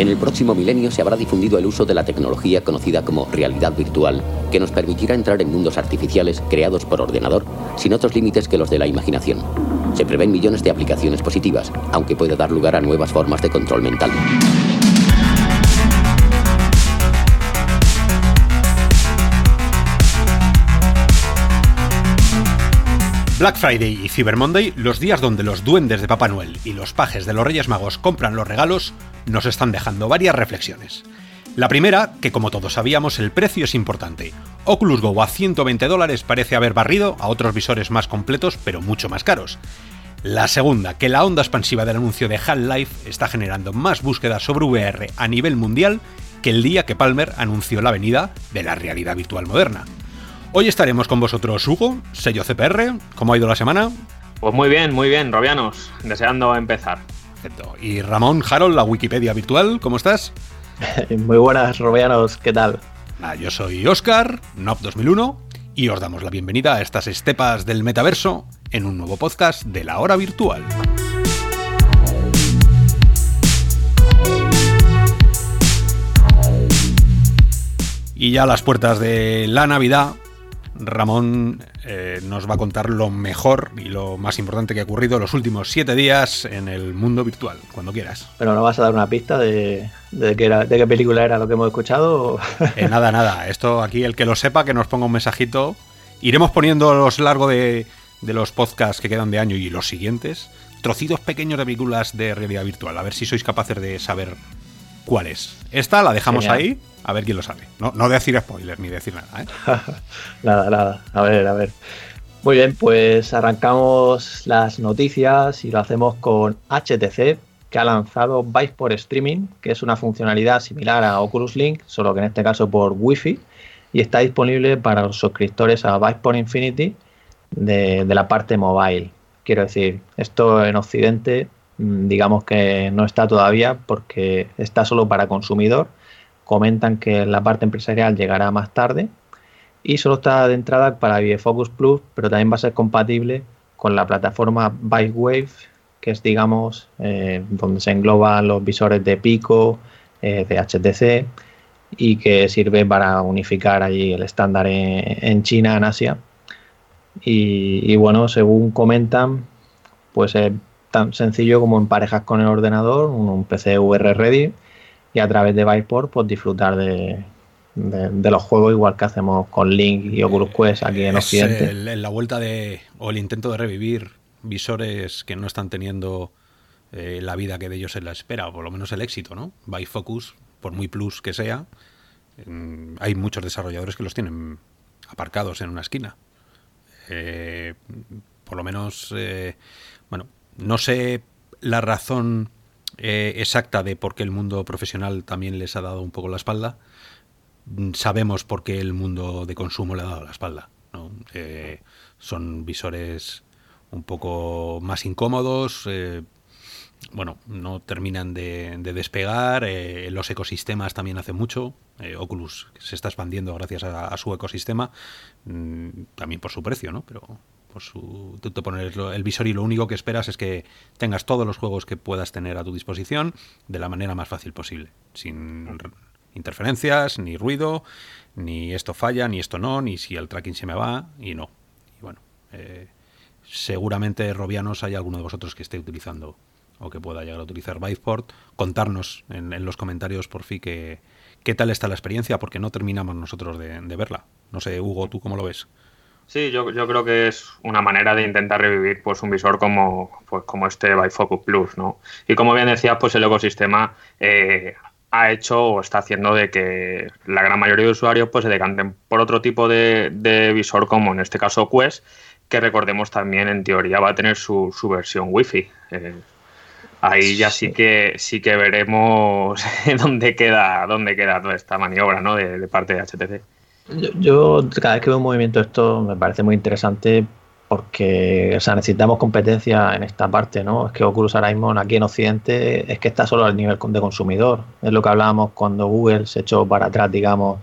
En el próximo milenio se habrá difundido el uso de la tecnología conocida como realidad virtual, que nos permitirá entrar en mundos artificiales creados por ordenador sin otros límites que los de la imaginación. Se prevén millones de aplicaciones positivas, aunque puede dar lugar a nuevas formas de control mental. Black Friday y Cyber Monday, los días donde los duendes de Papá Noel y los pajes de los Reyes Magos compran los regalos, nos están dejando varias reflexiones. La primera, que como todos sabíamos, el precio es importante. Oculus Go a 120 dólares parece haber barrido a otros visores más completos, pero mucho más caros. La segunda, que la onda expansiva del anuncio de Half-Life está generando más búsquedas sobre VR a nivel mundial que el día que Palmer anunció la venida de la realidad virtual moderna. Hoy estaremos con vosotros, Hugo, sello CPR. ¿Cómo ha ido la semana? Pues muy bien, muy bien, Robianos, deseando empezar. Perfecto. Y Ramón Harold, la Wikipedia virtual, ¿cómo estás? muy buenas, Robianos, ¿qué tal? Ah, yo soy Oscar, NOP 2001, y os damos la bienvenida a estas estepas del metaverso en un nuevo podcast de la hora virtual. Y ya a las puertas de la Navidad, Ramón eh, nos va a contar lo mejor y lo más importante que ha ocurrido los últimos siete días en el mundo virtual, cuando quieras. Pero no vas a dar una pista de, qué, qué, película era lo que hemos escuchado. Eh, nada, nada. Esto aquí, el que lo sepa, que nos ponga un mensajito. Iremos poniendo a lo largo de, los podcasts que quedan de año y los siguientes, trocitos pequeños de películas de realidad virtual. A ver si sois capaces de saber cuál es. Esta la dejamos ahí a ver quién lo sabe. No, no decir spoilers ni decir nada. ¿eh? nada, nada. A ver, a ver. Muy bien, pues arrancamos las noticias y lo hacemos con HTC, que ha lanzado Vice por Streaming, que es una funcionalidad similar a Oculus Link, solo que en este caso por Wi-Fi, y está disponible para los suscriptores a Vice por Infinity de, de la parte mobile. Quiero decir, esto en Occidente digamos que no está todavía porque está solo para consumidor comentan que la parte empresarial llegará más tarde y solo está de entrada para Focus Plus, pero también va a ser compatible con la plataforma Wave, que es, digamos, eh, donde se engloban los visores de Pico, eh, de HTC, y que sirve para unificar allí el estándar en, China, en Asia. Y, y, bueno, según comentan, pues es tan sencillo como emparejas con el ordenador, un PC VR ready y a través de Viveport pues disfrutar de, los juegos igual que hacemos con Link y Oculus Quest aquí en Occidente. la vuelta de o el intento de revivir visores que no están teniendo eh, la vida que de ellos se la espera, o por lo menos el éxito, ¿no? Bifocus, por muy plus que sea, mm, hay muchos desarrolladores que los tienen aparcados en una esquina. Eh, por lo menos, eh, bueno, no sé la razón eh, exacta de por qué el mundo profesional también les ha dado un poco la espalda, mm, sabemos por qué el mundo de consumo le ha dado la espalda. Eh, son visores un poco más incómodos, eh, bueno, no terminan de, despegar, los ecosistemas también hacen mucho, Oculus se está expandiendo gracias a, su ecosistema, mm, también por su precio, ¿no? Pero por su, tú te pones el visor y lo único que esperas es que tengas todos los juegos que puedas tener a tu disposición de la manera más fácil posible, sin interferencias, ni ruido, ni esto falla, ni esto no, ni si el tracking se me va, y no. Y bueno, eh, seguramente Robianos hay alguno de vosotros que esté utilizando o que pueda llegar a utilizar Viveport. Contarnos en, los comentarios por fin que, qué tal está la experiencia, porque no terminamos nosotros de, de verla. No sé, Hugo, ¿tú cómo lo ves? Sí, yo, creo que es una manera de intentar revivir pues un visor como, pues, como este Bifocus Plus, ¿no? Y como bien decías, pues el ecosistema eh, ha hecho o está haciendo de que la gran mayoría de usuarios pues se decanten por otro tipo de, visor, como en este caso Quest, que recordemos también en teoría va a tener su, su versión Wi-Fi. Eh, ahí ya sí que sí que veremos dónde queda dónde queda toda esta maniobra ¿no? de, de parte de HTC. Yo, cada vez que veo un movimiento esto me parece muy interesante porque o sea, necesitamos competencia en esta parte, ¿no? Es que Oculus ahora mismo aquí en Occidente es que está solo al nivel de consumidor. Es lo que hablábamos cuando Google se echó para atrás, digamos,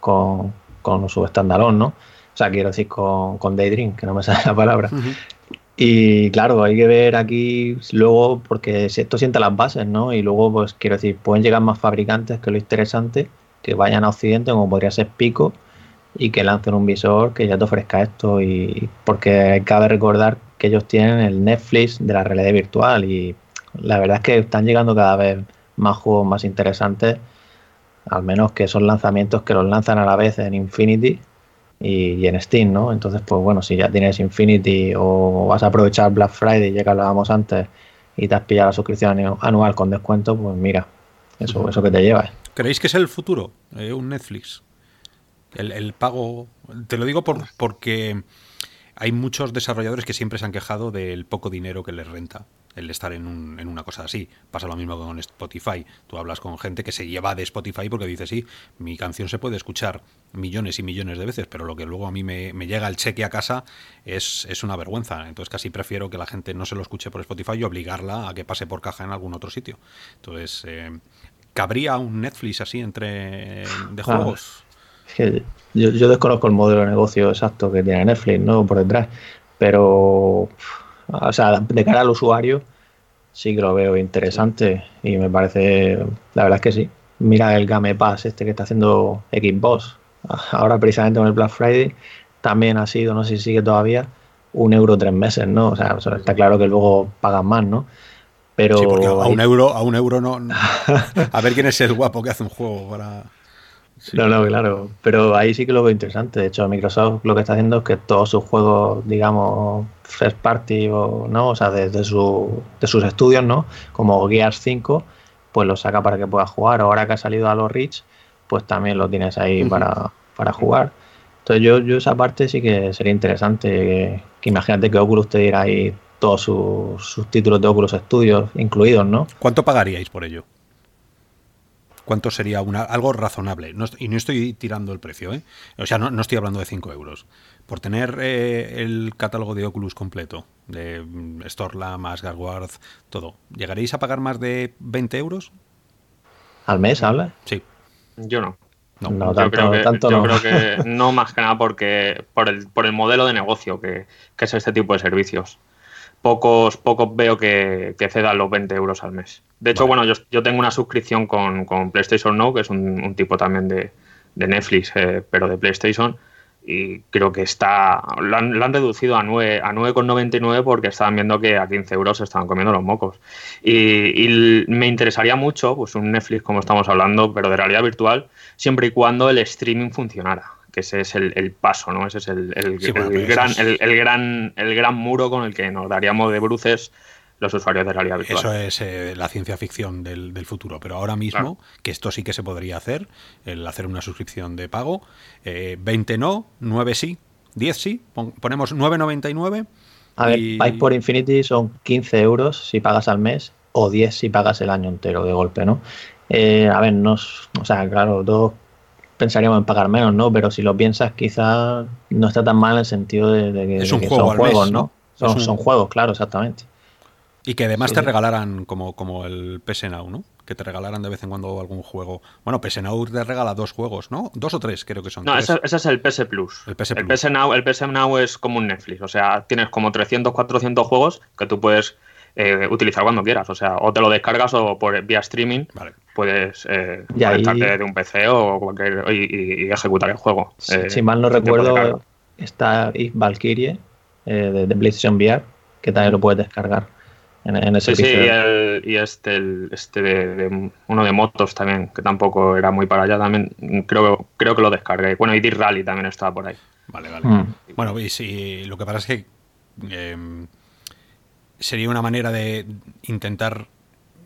con, con su estandalón, ¿no? O sea, quiero decir con, con Daydream, que no me sale la palabra. Y claro, hay que ver aquí luego, porque esto sienta las bases, ¿no? Y luego, pues quiero decir, pueden llegar más fabricantes, que lo interesante, que vayan a Occidente, como podría ser Pico, y que lancen un visor que ya te ofrezca esto. Y porque cabe recordar que ellos tienen el Netflix de la realidad virtual y la verdad es que están llegando cada vez más juegos más interesantes, al menos que son lanzamientos que los lanzan a la vez en Infinity y, en Steam, ¿no? Entonces, pues bueno, si ya tienes Infinity o vas a aprovechar Black Friday, ya que hablábamos antes, y te has pillado la suscripción anual con descuento, pues mira, eso, eso que te llevas. ¿Creéis que es el futuro? Eh, un Netflix. El, el, pago. Te lo digo por, porque hay muchos desarrolladores que siempre se han quejado del poco dinero que les renta el estar en, un, en, una cosa así. Pasa lo mismo con Spotify. Tú hablas con gente que se lleva de Spotify porque dice, sí, mi canción se puede escuchar millones y millones de veces, pero lo que luego a mí me, llega el cheque a casa es, es, una vergüenza. Entonces casi prefiero que la gente no se lo escuche por Spotify y obligarla a que pase por caja en algún otro sitio. Entonces, eh, ¿cabría un Netflix así entre de juegos? Yo, desconozco el modelo de negocio exacto que tiene Netflix, ¿no? Por detrás. Pero, o sea, de cara al usuario, sí que lo veo interesante y me parece, la verdad es que sí. Mira el Game Pass este que está haciendo Xbox. Ahora precisamente con el Black Friday también ha sido, no sé si sigue todavía, un euro tres meses, ¿no? O sea, está claro que luego pagan más, ¿no? Pero a un euro, a un euro no. a ver quién es el guapo que hace un juego para. No, no, claro. Pero ahí sí que lo veo interesante. De hecho, Microsoft lo que está haciendo es que todos sus juegos, digamos, first party o no, o sea, desde su, de sus estudios, ¿no? Como Gears 5, pues lo saca para que puedas jugar. Ahora que ha salido a los Rich, pues también lo tienes ahí para, para, jugar. Entonces yo, yo esa parte sí que sería interesante. Que, imagínate que Oculus te diera ahí todos sus, sus títulos de Oculus Studios incluidos, ¿no? ¿Cuánto pagaríais por ello? ¿Cuánto sería una, algo razonable? y no estoy tirando el precio, ¿eh? O sea, no, estoy hablando de 5 euros. Por tener eh, el catálogo de Oculus completo, de mm, Storlam, Asgard todo, ¿llegaréis a pagar más de 20 euros? ¿Al mes habla? Sí. Yo no. No, yo creo que, tanto yo creo que no más que nada porque por el, por el modelo de negocio que, que es este tipo de servicios pocos, pocos veo que, que, cedan los 20 euros al mes. De hecho, bueno, yo, yo, tengo una suscripción con, con, PlayStation Now, que es un, tipo también de, de Netflix, eh, pero de PlayStation, y creo que está lo han, han reducido a 9 a 9,99 porque estaban viendo que a 15 euros se estaban comiendo los mocos. Y, y, me interesaría mucho, pues un Netflix como estamos hablando, pero de realidad virtual, siempre y cuando el streaming funcionara que ese es el, paso, ¿no? Ese es el, gran, el, gran, el gran muro con el que nos daríamos de bruces los usuarios de realidad virtual. Eso es eh, la ciencia ficción del, futuro, pero ahora mismo, que esto sí que se podría hacer, el hacer una suscripción de pago, 20 eh, no, 9 sí, 10 sí, ponemos 9,99. A ver, Pike por Infinity son 15 euros si pagas al mes o 10 si pagas el año entero de golpe, ¿no? Eh, a ver, nos, o sea, claro, dos pensaríamos en pagar menos, ¿no? Pero si lo piensas, quizás no está tan mal en el sentido de, que, son juegos, ¿no? Son, juegos, claro, exactamente. Y que además te regalaran como, como el PS Now, ¿no? Que te regalaran de vez en cuando algún juego. Bueno, PS Now te regala dos juegos, ¿no? Dos o tres, creo que son. No, ese, es el PS Plus. El PS, Now, el PS Now es como un Netflix. O sea, tienes como 300, 400 juegos que tú puedes eh, utilizar cuando quieras. O sea, o te lo descargas o por vía streaming puedes eh, conectarte de un PC o cualquier y, ejecutar el juego. Si, eh, mal no recuerdo, está If Valkyrie eh, de, PlayStation VR, que también lo puedes descargar en, en ese Sí, sí, y, este, el, este de, uno de motos también, que tampoco era muy para allá, también creo, creo que lo descargué. Bueno, y D-Rally también estaba por ahí. Vale, vale. Mm. Bueno, y si lo que pasa es que em, sería una manera de intentar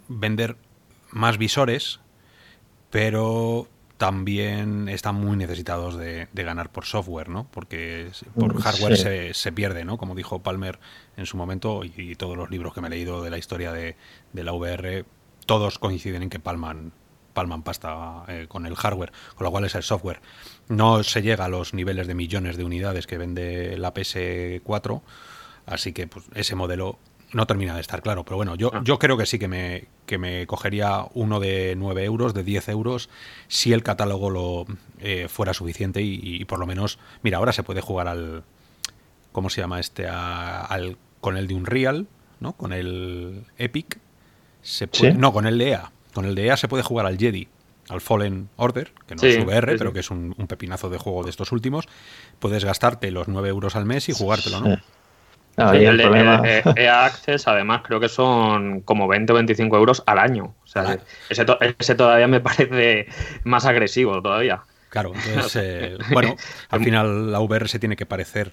vender más visores, pero también están muy necesitados de, ganar por software, ¿no? Porque por mm, hardware se, se, pierde, ¿no? Como dijo Palmer en su momento, y, todos los libros que me he leído de la historia de, la VR, todos coinciden en que palman, palman pasta eh, con el hardware, con lo cual es el software. No se llega a los niveles de millones de unidades que vende la PS4, así que pues, ese modelo no termina de estar claro, pero bueno, yo, ah. yo creo que sí que me, que me cogería uno de 9 euros, de 10 euros, si el catálogo lo eh, fuera suficiente y, por lo menos, mira, ahora se puede jugar al, ¿cómo se llama este? al con el de Unreal, ¿no? Con el Epic, se puede, no, con el de EA. Con el de EA se puede jugar al Jedi, al Fallen Order, que no es VR, pero que es un, pepinazo de juego de estos últimos. Puedes gastarte los 9 euros al mes y jugártelo, ¿no? El, de EA Access, además, creo que son como 20 o 25 euros al año. O sea, ese, ese, todavía me parece más agresivo todavía. Claro, entonces, eh, bueno, al final la VR se tiene que parecer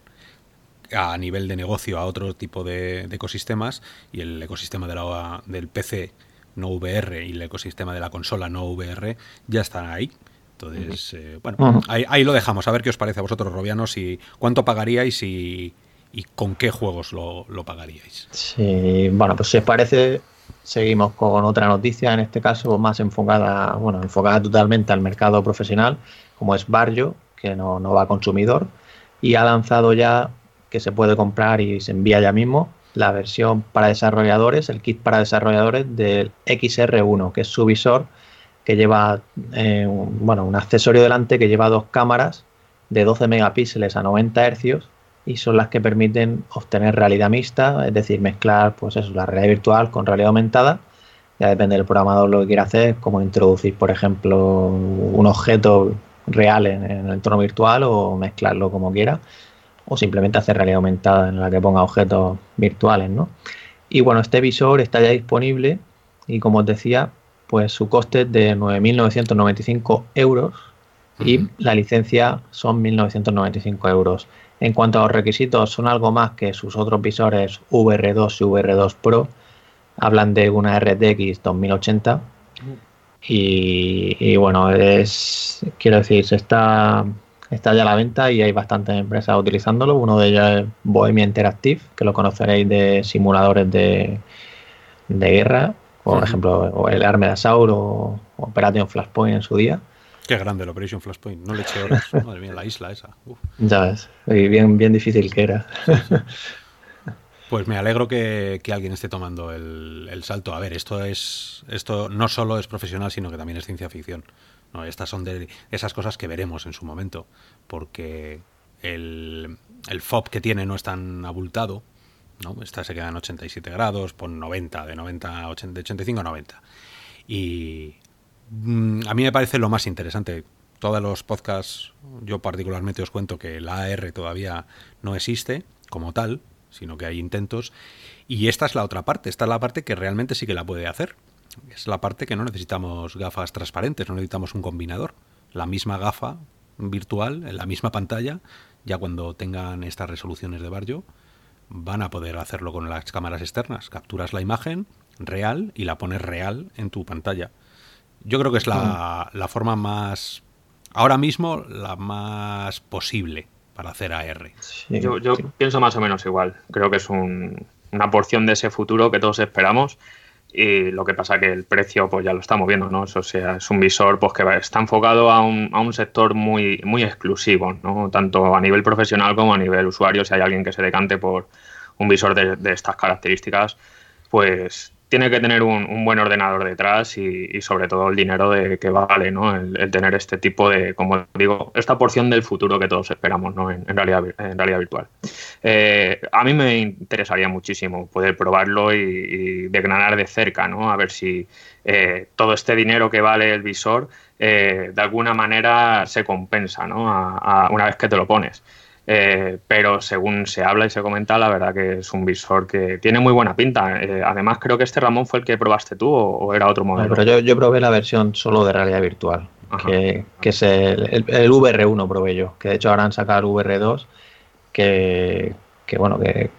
a nivel de negocio a otro tipo de, ecosistemas y el ecosistema de la, del PC no VR y el ecosistema de la consola no VR ya están ahí. Entonces, eh, bueno, ahí, lo dejamos. A ver qué os parece a vosotros, Robianos, y cuánto pagaríais y, y con qué juegos lo, lo, pagaríais. Sí, bueno, pues si os parece, seguimos con otra noticia, en este caso más enfocada, bueno, enfocada totalmente al mercado profesional, como es Barrio, que no, no va a consumidor, y ha lanzado ya que se puede comprar y se envía ya mismo la versión para desarrolladores, el kit para desarrolladores del XR1, que es su visor que lleva eh, un, bueno, un accesorio delante que lleva dos cámaras de 12 megapíxeles a 90 hercios y son las que permiten obtener realidad mixta, es decir, mezclar pues eso, la realidad virtual con realidad aumentada. Ya depende del programador lo que quiera hacer, como introducir, por ejemplo, un objeto real en, en el entorno virtual o mezclarlo como quiera o simplemente hacer realidad aumentada en la que ponga objetos virtuales, ¿no? Y bueno, este visor está ya disponible y como os decía, pues su coste es de 9.995 euros y la licencia son 1.995 euros. En cuanto a los requisitos, son algo más que sus otros visores VR2 y VR2 Pro. Hablan de una RTX 2080 y, y bueno, es, quiero decir, se está está ya a la venta y hay bastantes empresas utilizándolo. Uno de ellos es Bohemia Interactive, que lo conoceréis de simuladores de, de guerra, por ejemplo, el Armedasaur o Operation Flashpoint en su día. Qué grande el Operation Flashpoint, no le eché horas. Madre mía, la isla esa. Ya ves, y bien, bien difícil que era. Pues me alegro que, alguien esté tomando el, el, salto. A ver, esto es esto no solo es profesional, sino que también es ciencia ficción. No, estas son de esas cosas que veremos en su momento, porque el, el FOB que tiene no es tan abultado, ¿no? Esta se queda en 87 grados, por 90, de 90 80, de 85 a 90. Y a mí me parece lo más interesante. Todos los podcasts, yo particularmente os cuento que la AR todavía no existe como tal, sino que hay intentos. Y esta es la otra parte, esta es la parte que realmente sí que la puede hacer. Es la parte que no necesitamos gafas transparentes, no necesitamos un combinador. La misma gafa virtual, en la misma pantalla, ya cuando tengan estas resoluciones de barrio, van a poder hacerlo con las cámaras externas. Capturas la imagen real y la pones real en tu pantalla. Yo creo que es la, mm. forma más, ahora mismo, la más posible para hacer AR. yo, pienso más o menos igual. Creo que es una porción de ese futuro que todos esperamos y lo que pasa que el precio pues ya lo estamos viendo, ¿no? Eso sea, es un visor pues que está enfocado a un, a un sector muy, muy exclusivo, ¿no? Tanto a nivel profesional como a nivel usuario, si hay alguien que se decante por un visor de, de estas características, pues tiene que tener un, buen ordenador detrás y, sobre todo el dinero de que vale, ¿no? El, tener este tipo de, como digo, esta porción del futuro que todos esperamos, ¿no? En, realidad, en realidad virtual. Eh, a mí me interesaría muchísimo poder probarlo y, y de cerca, ¿no? A ver si eh, todo este dinero que vale el visor eh, de alguna manera se compensa, ¿no? una vez que te lo pones. Eh, pero según se habla y se comenta, la verdad que es un visor que tiene muy buena pinta. Eh, además, creo que este Ramón fue el que probaste tú o, era otro modelo. pero yo, yo, probé la versión solo de realidad virtual, que, es el, VR1 probé yo, que de hecho ahora han sacado el VR2, que, bueno, que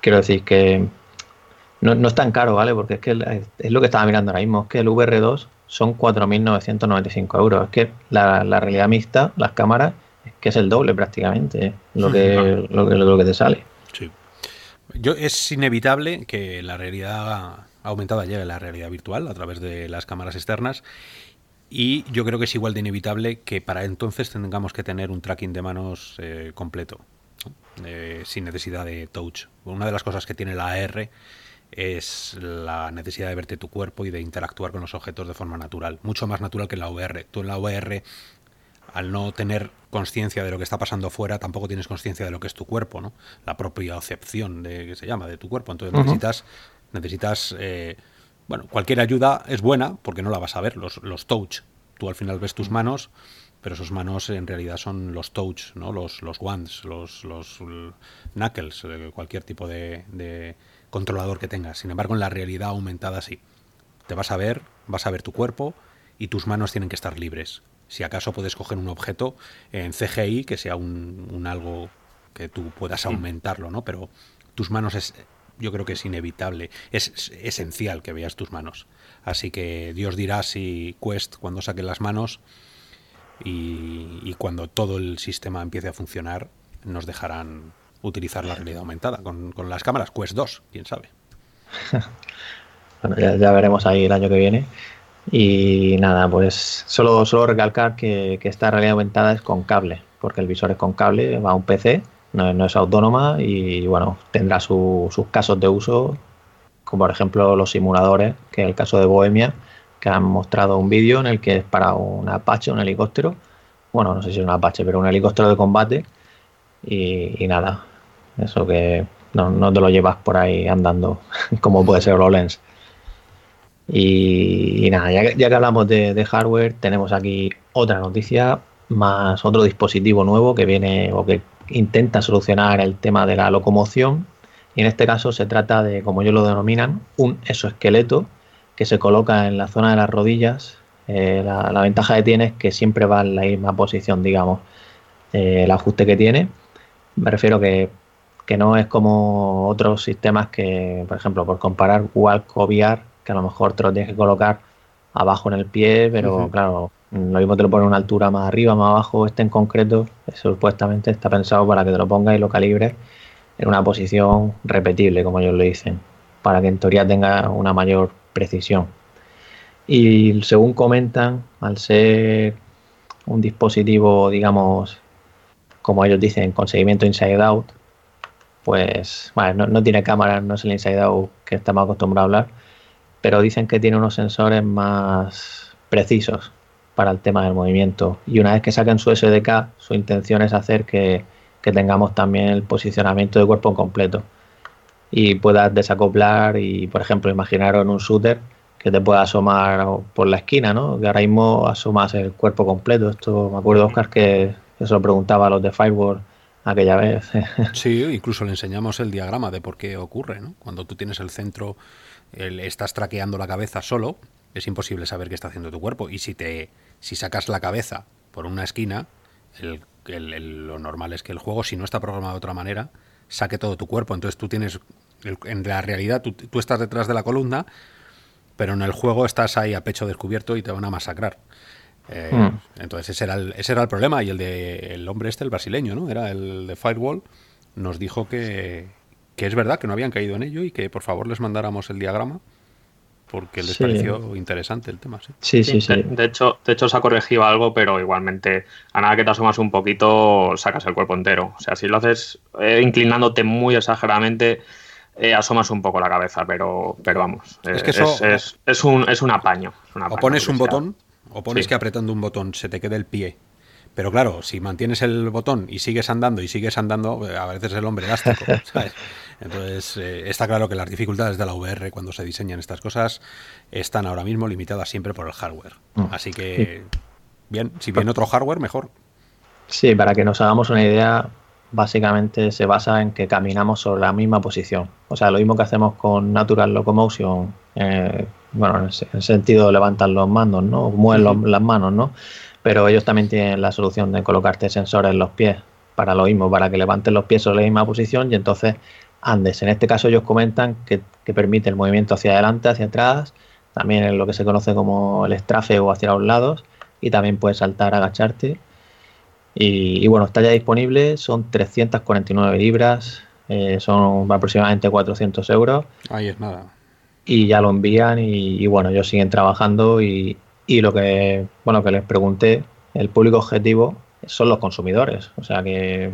quiero decir que no, no, es tan caro, ¿vale? Porque es que es lo que estaba mirando ahora mismo, es que el VR2 son 4.995 euros. Es que la, la realidad mixta, las cámaras, que es el doble prácticamente lo que, lo que, lo que te sale. Sí. Yo, es inevitable que la realidad aumentada llegue a la realidad virtual a través de las cámaras externas y yo creo que es igual de inevitable que para entonces tengamos que tener un tracking de manos eh, completo, eh, sin necesidad de touch. Una de las cosas que tiene la AR es la necesidad de verte tu cuerpo y de interactuar con los objetos de forma natural, mucho más natural que en la VR. Tú en la VR al no tener conciencia de lo que está pasando fuera, tampoco tienes conciencia de lo que es tu cuerpo, ¿no? La propia acepción de que se llama de tu cuerpo. Entonces necesitas, necesitas, eh, bueno, cualquier ayuda es buena porque no la vas a ver. Los, los touch, tú al final ves tus manos, pero esos manos en realidad son los touch, ¿no? Los, los wands, los, los knuckles, eh, cualquier tipo de, de controlador que tengas. Sin embargo, en la realidad aumentada sí. Te vas a ver, vas a ver tu cuerpo y tus manos tienen que estar libres si acaso puedes coger un objeto en CGI que sea un, algo que tú puedas aumentarlo, ¿no? Pero tus manos es, yo creo que es inevitable, es, esencial que veas tus manos. Así que Dios dirá si Quest cuando saque las manos y, cuando todo el sistema empiece a funcionar nos dejarán utilizar la realidad aumentada con, las cámaras Quest 2, quién sabe. bueno, ya, veremos ahí el año que viene. Y nada, pues solo, solo recalcar que, esta realidad aumentada es con cable, porque el visor es con cable, va a un PC, no, es autónoma y bueno, tendrá sus casos de uso, como por ejemplo los simuladores, que es el caso de Bohemia, que han mostrado un vídeo en el que es para un Apache, un helicóptero, bueno, no sé si es un Apache, pero un helicóptero de combate y, nada, eso que no, no, te lo llevas por ahí andando, como puede ser HoloLens. Y, nada, ya, que hablamos de, hardware, tenemos aquí otra noticia, más otro dispositivo nuevo que viene o que intenta solucionar el tema de la locomoción. Y en este caso se trata de, como ellos lo denominan, un exoesqueleto que se coloca en la zona de las rodillas. Eh, la, ventaja que tiene es que siempre va en la misma posición, digamos, eh, el ajuste que tiene. Me refiero que, que no es como otros sistemas que, por ejemplo, por comparar Walk que a lo mejor te lo tienes que colocar abajo en el pie, pero claro, lo mismo te lo pone una altura más arriba, más abajo, este en concreto, supuestamente está pensado para que te lo pongas y lo calibres en una posición repetible, como ellos lo dicen, para que en teoría tenga una mayor precisión. Y según comentan, al ser un dispositivo, digamos, como ellos dicen, con seguimiento inside out, pues, bueno, no, no tiene cámara, no es el inside out que estamos acostumbrados a hablar, pero dicen que tiene unos sensores más precisos para el tema del movimiento. Y una vez que saquen su SDK, su intención es hacer que, tengamos también el posicionamiento de cuerpo completo y puedas desacoplar y, por ejemplo, imaginaros en un shooter que te pueda asomar por la esquina, ¿no? Que ahora mismo asomas el cuerpo completo. Esto me acuerdo, Oscar, que eso lo preguntaba a los de Firewall aquella vez. Sí, incluso le enseñamos el diagrama de por qué ocurre, ¿no? Cuando tú tienes el centro estás traqueando la cabeza solo, es imposible saber qué está haciendo tu cuerpo. Y si te si sacas la cabeza por una esquina, lo normal es que el juego, si no está programado de otra manera, saque todo tu cuerpo. Entonces tú tienes, en la realidad, tú, estás detrás de la columna, pero en el juego estás ahí a pecho descubierto y te van a masacrar. Eh, hmm. Entonces ese era, el, ese era el problema. Y el de el hombre este, el brasileño, ¿no? Era el de Firewall, nos dijo que, que es verdad que no habían caído en ello y que por favor les mandáramos el diagrama porque les pareció interesante el tema. Sí, sí, sí. De, hecho, de hecho, se ha corregido algo, pero igualmente, a nada que te asomas un poquito, sacas el cuerpo entero. O sea, si lo haces eh, inclinándote muy exageradamente, eh, asomas un poco la cabeza, pero, pero vamos, es, que es, es, un, es un apaño. o pones un botón, o pones que apretando un botón se te quede el pie pero claro, si mantienes el botón y sigues andando y sigues andando, eh, a veces el hombre elástico, ¿sabes? Entonces, eh, está claro que las dificultades de la VR cuando se diseñan estas cosas están ahora mismo limitadas siempre por el hardware. Mm. Así que, bien, si viene otro hardware, mejor. Sí, para que nos hagamos una idea, básicamente se basa en que caminamos sobre la misma posición. O sea, lo mismo que hacemos con Natural Locomotion, eh, bueno, en el sentido de levantar los mandos, ¿no? Mueven las manos, ¿no? Pero ellos también tienen la solución de colocarte sensores en los pies para lo mismo, para que levantes los pies sobre la misma posición y entonces andes. En este caso ellos comentan que, permite el movimiento hacia adelante, hacia atrás, también en lo que se conoce como el estrafe o hacia los lados y también puedes saltar, agacharte. Y, bueno, está ya disponible, son 349 libras, eh, son aproximadamente 400 euros. Ahí es nada. Y ya lo envían y, y bueno, ellos siguen trabajando y, y lo que, bueno, que les pregunté, el público objetivo son los consumidores. O sea que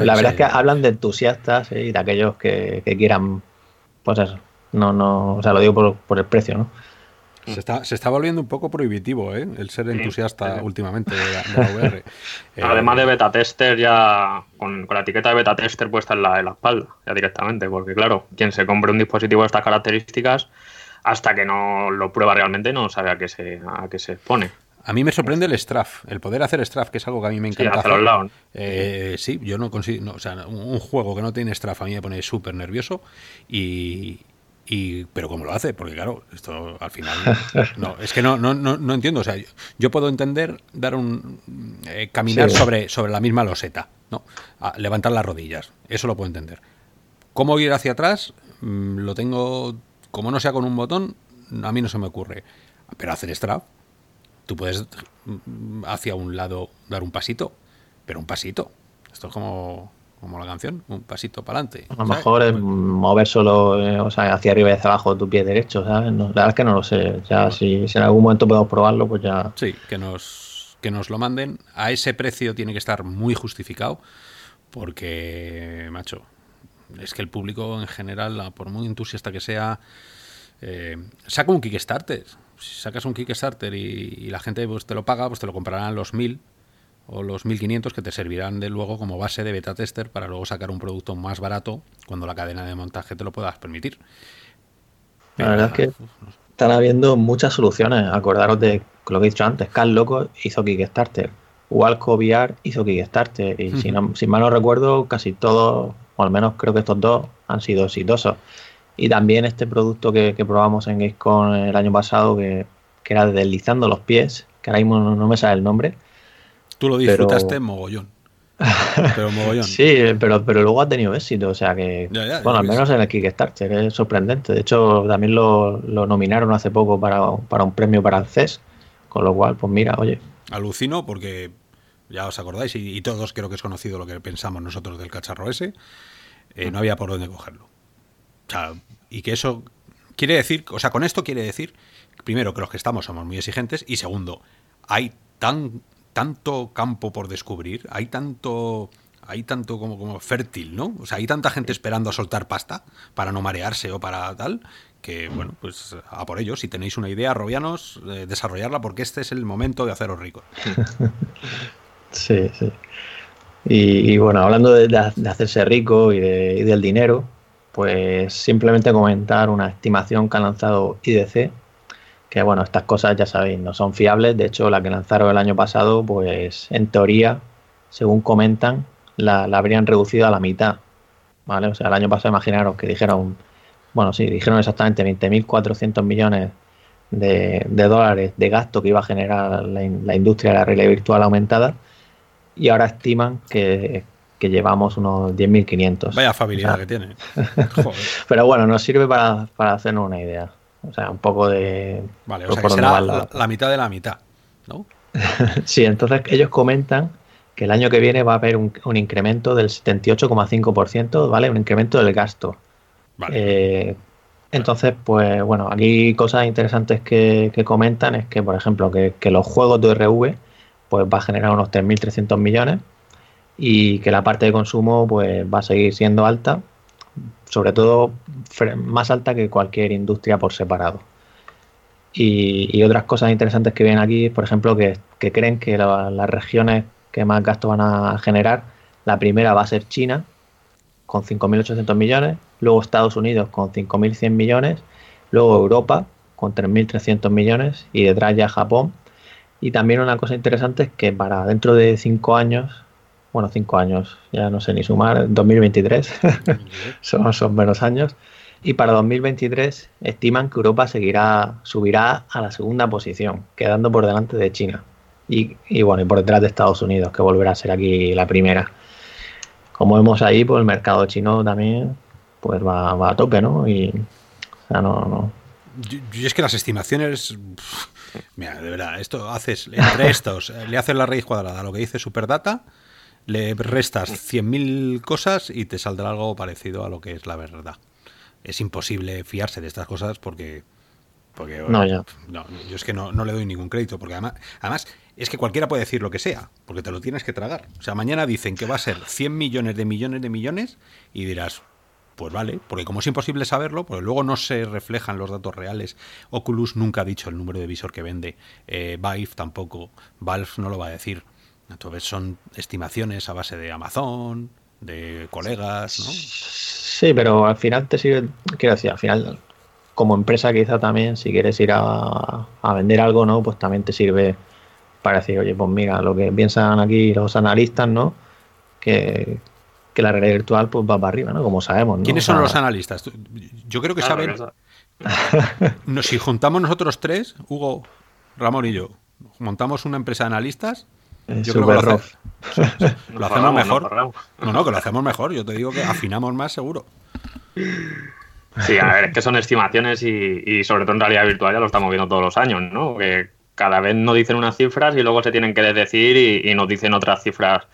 la verdad es que hablan de entusiastas y de aquellos que, quieran, pues eso. No, no, o sea, lo digo por, el precio, ¿no? Se está, se está volviendo un poco prohibitivo, ¿eh? El ser entusiasta últimamente de la, VR. Además de beta tester, ya con, la etiqueta de beta tester puesta en la, en la espalda, ya directamente, porque claro, quien se compre un dispositivo de estas características, hasta que no lo prueba realmente, no sabe a qué se, a qué se expone. A mí me sorprende el straff, el poder hacer straff, que es algo que a mí me encanta. Sí, hacer. Eh, sí, yo no consigo, o sea, un juego que no tiene straff a mí me pone súper nervioso y, y, pero cómo lo hace, porque claro, esto al final no, es que no, no, no, entiendo. O sea, yo, puedo entender dar un eh, caminar sobre, sobre la misma loseta, ¿no? levantar las rodillas. Eso lo puedo entender. ¿Cómo ir hacia atrás? Mm, lo tengo, como no sea con un botón, a mí no se me ocurre. Pero hacer strap, tú puedes mm, hacia un lado dar un pasito, pero un pasito. Esto es como como la canción, un pasito para adelante. A lo mejor es mover solo, eh, o sea, hacia arriba y hacia abajo tu pie derecho, ¿sabes? la verdad es que no lo sé. Ya si, en algún momento podemos probarlo, pues ya. Sí, que nos, que nos lo manden. A ese precio tiene que estar muy justificado, porque, macho, es que el público en general, por muy entusiasta que sea, eh, saca un Kickstarter. Si sacas un Kickstarter y, y, la gente pues, te lo paga, pues te lo comprarán los mil o los 1500 que te servirán de luego como base de beta tester para luego sacar un producto más barato cuando la cadena de montaje te lo puedas permitir. la verdad es que están habiendo muchas soluciones. Acordaros de lo que he dicho antes, Carl Loco hizo Kickstarter, Walco VR hizo Kickstarter y si, no, si mal no recuerdo casi todos, o al menos creo que estos dos han sido exitosos. Y también este producto que, probamos en Gamescom el año pasado que, que era deslizando los pies, que ahora mismo no me sale el nombre, Tú lo disfrutaste mogollón. Pero mogollón. sí, pero, pero luego ha tenido éxito. O sea que, bueno, al menos en el Kickstarter, es sorprendente. De hecho, también lo, nominaron hace poco para, un premio para el CES. Con lo cual, pues mira, oye. Alucino porque ya os acordáis, y, todos creo que es conocido lo que pensamos nosotros del cacharro ese, eh, no había por dónde cogerlo. O sea, y que eso quiere decir, o sea, con esto quiere decir, primero, que los que estamos somos muy exigentes, y segundo, hay tan tanto campo por descubrir, hay tanto hay tanto como, como fértil, ¿no? O sea, hay tanta gente esperando a soltar pasta para no marearse o para tal, que bueno, pues a por ello, si tenéis una idea, Robianos, eh, desarrollarla porque este es el momento de haceros ricos. Sí, sí. Y, bueno, hablando de, hacerse rico y, y, del dinero, pues simplemente comentar una estimación que ha lanzado IDC que bueno, estas cosas ya sabéis, no son fiables. De hecho, la que lanzaron el año pasado, pues en teoría, según comentan, la, habrían reducido a la mitad. ¿Vale? O sea, el año pasado imaginaros que dijeron, bueno, sí, dijeron exactamente 20.400 millones de, dólares de gasto que iba a generar la, industria de la realidad virtual aumentada y ahora estiman que, llevamos unos 10.500. Vaya familia que tiene. Pero bueno, nos sirve para, para hacernos una idea. O sea, un poco de... Vale, o sea, que será la, mitad de la mitad, ¿no? sí, entonces ellos comentan que el año que viene va a haber un, incremento del 78,5%, ¿vale? Un incremento del gasto. Vale. Eh, entonces, pues bueno, aquí cosas interesantes que, comentan es que, por ejemplo, que, que, los juegos de RV pues va a generar unos 3.300 millones y que la parte de consumo pues va a seguir siendo alta sobre todo más alta que cualquier industria por separado. Y, otras cosas interesantes que vienen aquí, por ejemplo, que, creen que las regiones que más gasto van a generar, la primera va a ser China, con 5.800 millones, luego Estados Unidos con 5.100 millones, luego Europa con 3.300 millones y detrás ya Japón. Y también una cosa interesante es que para dentro de 5 años bueno, cinco años, ya no sé ni sumar, 2023, son, son menos años. Y para 2023 estiman que Europa seguirá, subirá a la segunda posición, quedando por delante de China. Y, bueno, y por detrás de Estados Unidos, que volverá a ser aquí la primera. Como vemos ahí, pues el mercado chino también pues va, a tope, ¿no? Y, no, no. Yo, es que las estimaciones. Mira, de verdad, esto haces entre estos, le haces la raíz cuadrada a lo que dice Superdata le restas 100.000 cosas y te saldrá algo parecido a lo que es la verdad. Es imposible fiarse de estas cosas porque... porque no, ya. no, yo es que no, no, le doy ningún crédito, porque además, además es que cualquiera puede decir lo que sea, porque te lo tienes que tragar. O sea, mañana dicen que va a ser 100 millones de millones de millones y dirás, pues vale, porque como es imposible saberlo, porque luego no se reflejan los datos reales. Oculus nunca ha dicho el número de visor que vende, eh, Vive tampoco, Valve no lo va a decir. Entonces son estimaciones a base de Amazon, de colegas. Sí, pero al final te sirve, quiero decir, al final como empresa quizá también si quieres ir a, a vender algo, ¿no? Pues también te sirve para decir, oye, pues mira, lo que piensan aquí los analistas, ¿no? Que, que la realidad virtual pues va para arriba, ¿no? Como sabemos. ¿no? ¿Quiénes son los analistas? Yo creo que saben. si juntamos nosotros tres, Hugo, Ramón y yo, montamos una empresa de analistas. yo creo que lo, hacemos mejor. No, no, que lo hacemos mejor. Yo te digo que afinamos más seguro. Sí, a ver, es que son estimaciones y, sobre todo en realidad virtual ya lo estamos viendo todos los años, ¿no? Que cada vez nos dicen unas cifras y luego se tienen que decir y, y nos dicen otras cifras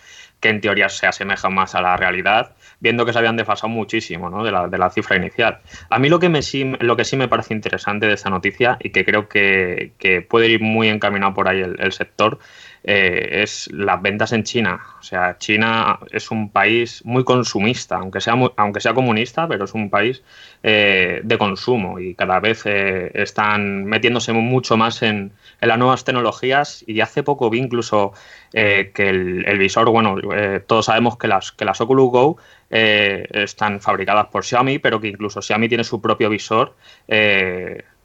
que en teoría se asemejan más a la realidad, viendo que se habían desfasado muchísimo ¿no? de, la, de, la, cifra inicial. A mí lo que, me, lo que sí me parece interesante de esta noticia y que creo que, que puede ir muy encaminado por ahí el sector eh, es las ventas en China. O sea, China es un país muy consumista, aunque sea, aunque sea comunista, pero es un país eh, de consumo y cada vez eh, están metiéndose mucho más en, en, las nuevas tecnologías. Y hace poco vi incluso eh, que el, el, visor, bueno, todos sabemos que las, que las Oculus Go están fabricadas por Xiaomi, pero que incluso Xiaomi tiene su propio visor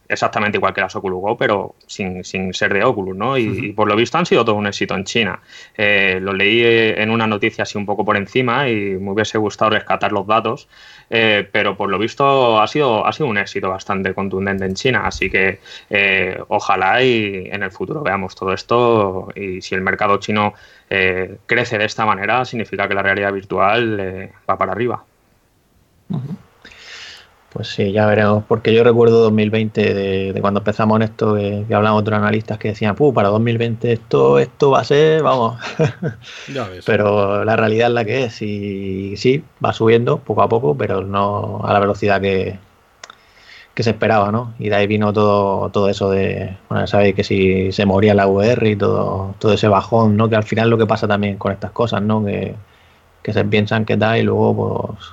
exactamente igual que las Oculus Go, pero sin, sin ser de Oculus, ¿no? Y, uh -huh. y, por lo visto han sido todo un éxito en China. Eh, lo leí en una noticia así un poco por encima y me hubiese gustado rescatar los datos, eh, pero por lo visto ha sido, ha sido un éxito bastante contundente en China, así que eh, ojalá y en el futuro veamos todo esto y si el mercado chino eh, crece de esta manera, significa que la realidad virtual va para arriba. Uh -huh. Pues sí, ya veremos, porque yo recuerdo 2020 de, de cuando empezamos en esto, que, que hablamos otros analistas que decían, Puh, para 2020 esto, esto va a ser, vamos. Ya ves. pero la realidad es la que es y sí, va subiendo poco a poco, pero no a la velocidad que, que se esperaba, ¿no? Y de ahí vino todo, todo eso de, bueno, sabéis que si se moría la VR y todo, todo ese bajón, ¿no? Que al final lo que pasa también con estas cosas, ¿no? Que, que se piensan que da y luego pues,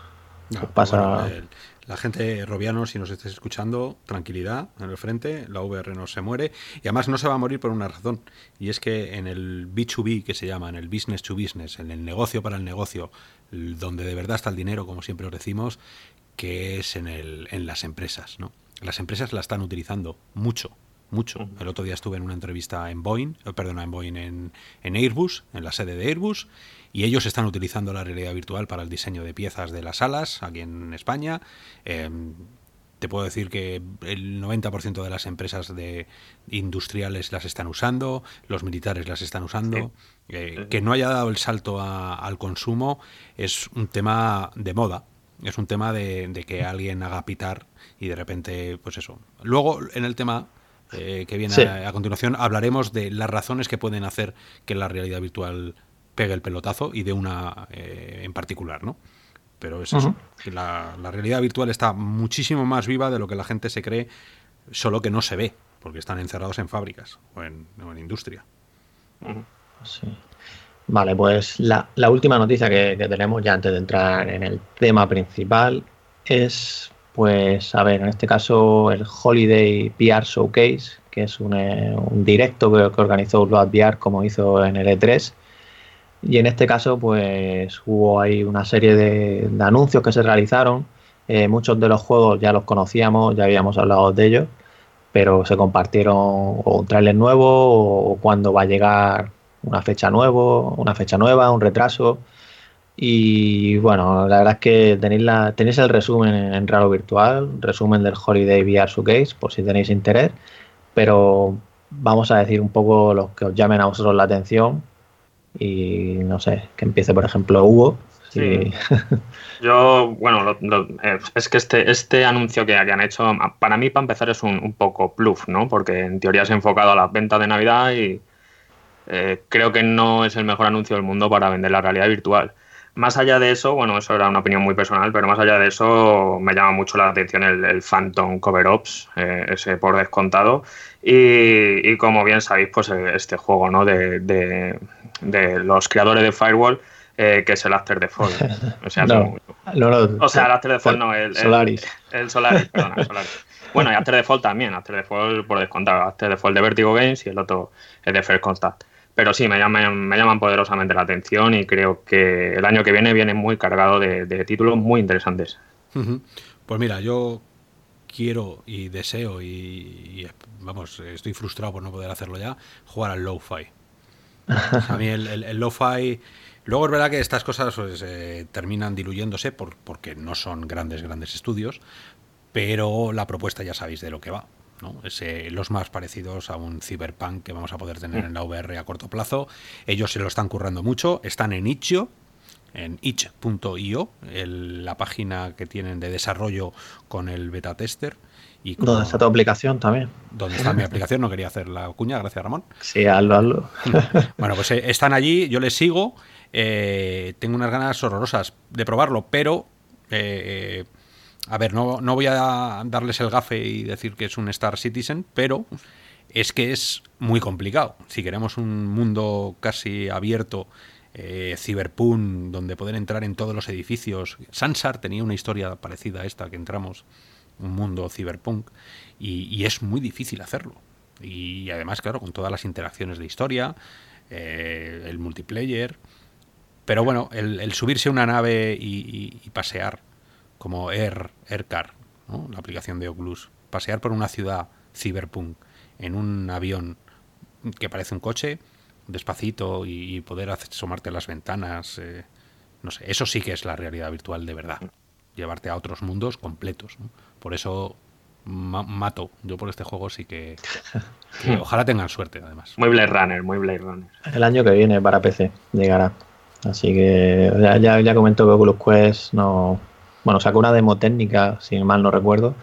no, pues pasa... Bueno, el la gente robiano, si nos estés escuchando, tranquilidad en el frente, la VR no se muere y además no se va a morir por una razón y es que en el B2B que se llama, en el business to business, en el negocio para el negocio, donde de verdad está el dinero, como siempre os decimos, que es en, el, en las empresas. ¿no? Las empresas la están utilizando mucho, mucho. El otro día estuve en una entrevista en Boeing, eh, perdona, en Boeing, en, en Airbus, en la sede de Airbus, y ellos están utilizando la realidad virtual para el diseño de piezas de las alas aquí en España. Eh, te puedo decir que el 90% de las empresas de industriales las están usando, los militares las están usando. Sí. Eh, que no haya dado el salto a, al consumo es un tema de moda. Es un tema de, de, que alguien haga pitar y de repente, pues eso. Luego, en el tema eh, que viene sí. a, a, continuación, hablaremos de las razones que pueden hacer que la realidad virtual pegue el pelotazo y de una eh, en particular, ¿no? Pero es eso, uh -huh. que la, la, realidad virtual está muchísimo más viva de lo que la gente se cree, solo que no se ve, porque están encerrados en fábricas o en, o en industria. Uh -huh. sí. Vale, pues la, la última noticia que, que, tenemos ya antes de entrar en el tema principal es, pues, a ver, en este caso el Holiday VR Showcase, que es un, eh, un directo que, que organizó Blood VR como hizo en el E3 y en este caso, pues hubo ahí una serie de, anuncios que se realizaron. Eh, muchos de los juegos ya los conocíamos, ya habíamos hablado de ellos, pero se compartieron o un trailer nuevo o cuándo va a llegar una fecha nuevo, una fecha nueva, un retraso. Y bueno, la verdad es que tenéis, la, tenéis el resumen en Raro Virtual, resumen del Holiday VR Showcase, por si tenéis interés, pero vamos a decir un poco los que os llamen a vosotros la atención y no sé, que empiece por ejemplo Hugo. Sí. Yo, bueno, lo, lo, eh, es que este, este anuncio que, que, han hecho, para mí, para empezar, es un, un, poco bluff, ¿no? Porque en teoría se ha enfocado a las ventas de Navidad y eh, creo que no es el mejor anuncio del mundo para vender la realidad virtual. Más allá de eso, bueno, eso era una opinión muy personal, pero más allá de eso me llama mucho la atención el, el Phantom Cover Ops, eh, ese por descontado. Y, y, como bien sabéis, pues este juego ¿no? de, de, de los creadores de Firewall eh, que es el After the Fall. O sea, no, o sea el After the Fall no, el Solaris. El, Solaris, perdona, Solaris. Bueno, y After the Fall también, After the Fall por descontar, After Fall de Vertigo Games y el otro es de First Contact. Pero sí, me llaman, me llaman poderosamente la atención y creo que el año que viene viene muy cargado de, títulos muy interesantes. Pues mira, yo quiero y deseo y, vamos, estoy frustrado por no poder hacerlo ya, jugar al lo-fi. A mí el, el, lo-fi... Luego es verdad que estas cosas pues, eh, terminan diluyéndose por, porque no son grandes, grandes estudios, pero la propuesta ya sabéis de lo que va. ¿no? Es, los más parecidos a un Cyberpunk que vamos a poder tener en la VR a corto plazo. Ellos se lo están currando mucho, están en Itch.io, en itch.io, la página que tienen de desarrollo con el beta tester. Y ¿Dónde está tu aplicación también? ¿Dónde está mi aplicación? No quería hacer la cuña, gracias Ramón. Sí, hazlo, hazlo. bueno, pues eh, están allí, yo les sigo, eh, tengo unas ganas horrorosas de probarlo, pero eh, a ver, no, no voy a darles el gafe y decir que es un Star Citizen, pero es que es muy complicado. Si queremos un mundo casi abierto, eh, cyberpunk, donde poder entrar en todos los edificios. Sansar tenía una historia parecida a esta, que entramos un mundo cyberpunk, y, es muy difícil hacerlo. Y además, claro, con todas las interacciones de historia, eh, el multiplayer. Pero bueno, el, subirse a una nave y pasear como Air, Aircar, la aplicación de Oculus, pasear por una ciudad cyberpunk en un avión que parece un coche, despacito y, poder asomarte a las ventanas, eh, no sé, eso sí que es la realidad virtual de verdad, llevarte a otros mundos completos. Por eso mato, yo por este juego sí que, ojalá tengan suerte además. Muy Blade Runner, muy Blade Runner. El año que viene para PC llegará. Así que ya, ya, ya comentó que Oculus Quest no, bueno, sacó una demo técnica, si mal no recuerdo,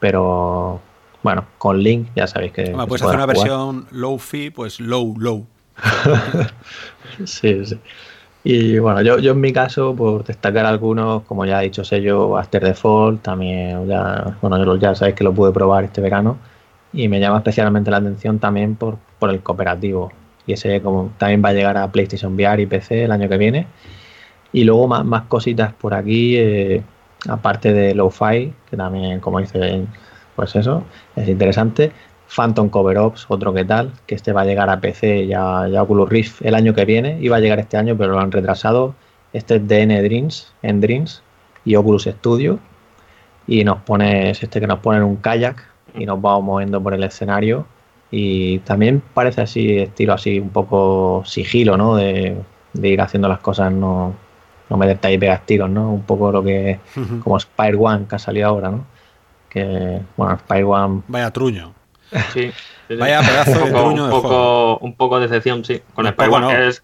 pero bueno, con Link ya sabéis que. puedes hacer una versión low fee, pues low, low. sí, sí. Y bueno, yo, yo en mi caso, por destacar algunos, como ya he dicho, sello After Default, también bueno, ya sabéis que lo pude probar este verano y me llama especialmente la atención también por, por el cooperativo. Y ese como también va a llegar a PlayStation VR y PC el año que viene. Y luego más, más cositas por aquí, eh, aparte de Lo-Fi, que también, como dice, pues eso, es interesante. Phantom Cover Ops, otro que tal, que este va a llegar a PC ya, ya Oculus Rift el año que viene, iba a llegar este año, pero lo han retrasado. Este es de N Dreams, en Dreams y Oculus Studio. Y nos pone, es este que nos pone en un kayak y nos vamos moviendo por el escenario. Y también parece así, estilo así, un poco sigilo, ¿no? De, de ir haciendo las cosas no, no meterte ahí y pegas tiros, ¿no? Un poco lo que, como Spire One que ha salido ahora, ¿no? Que, bueno, Spire One... Vaya truño. Sí. Vaya pedazo de truño un poco, Un poco de decepción, sí. Con Spire One es,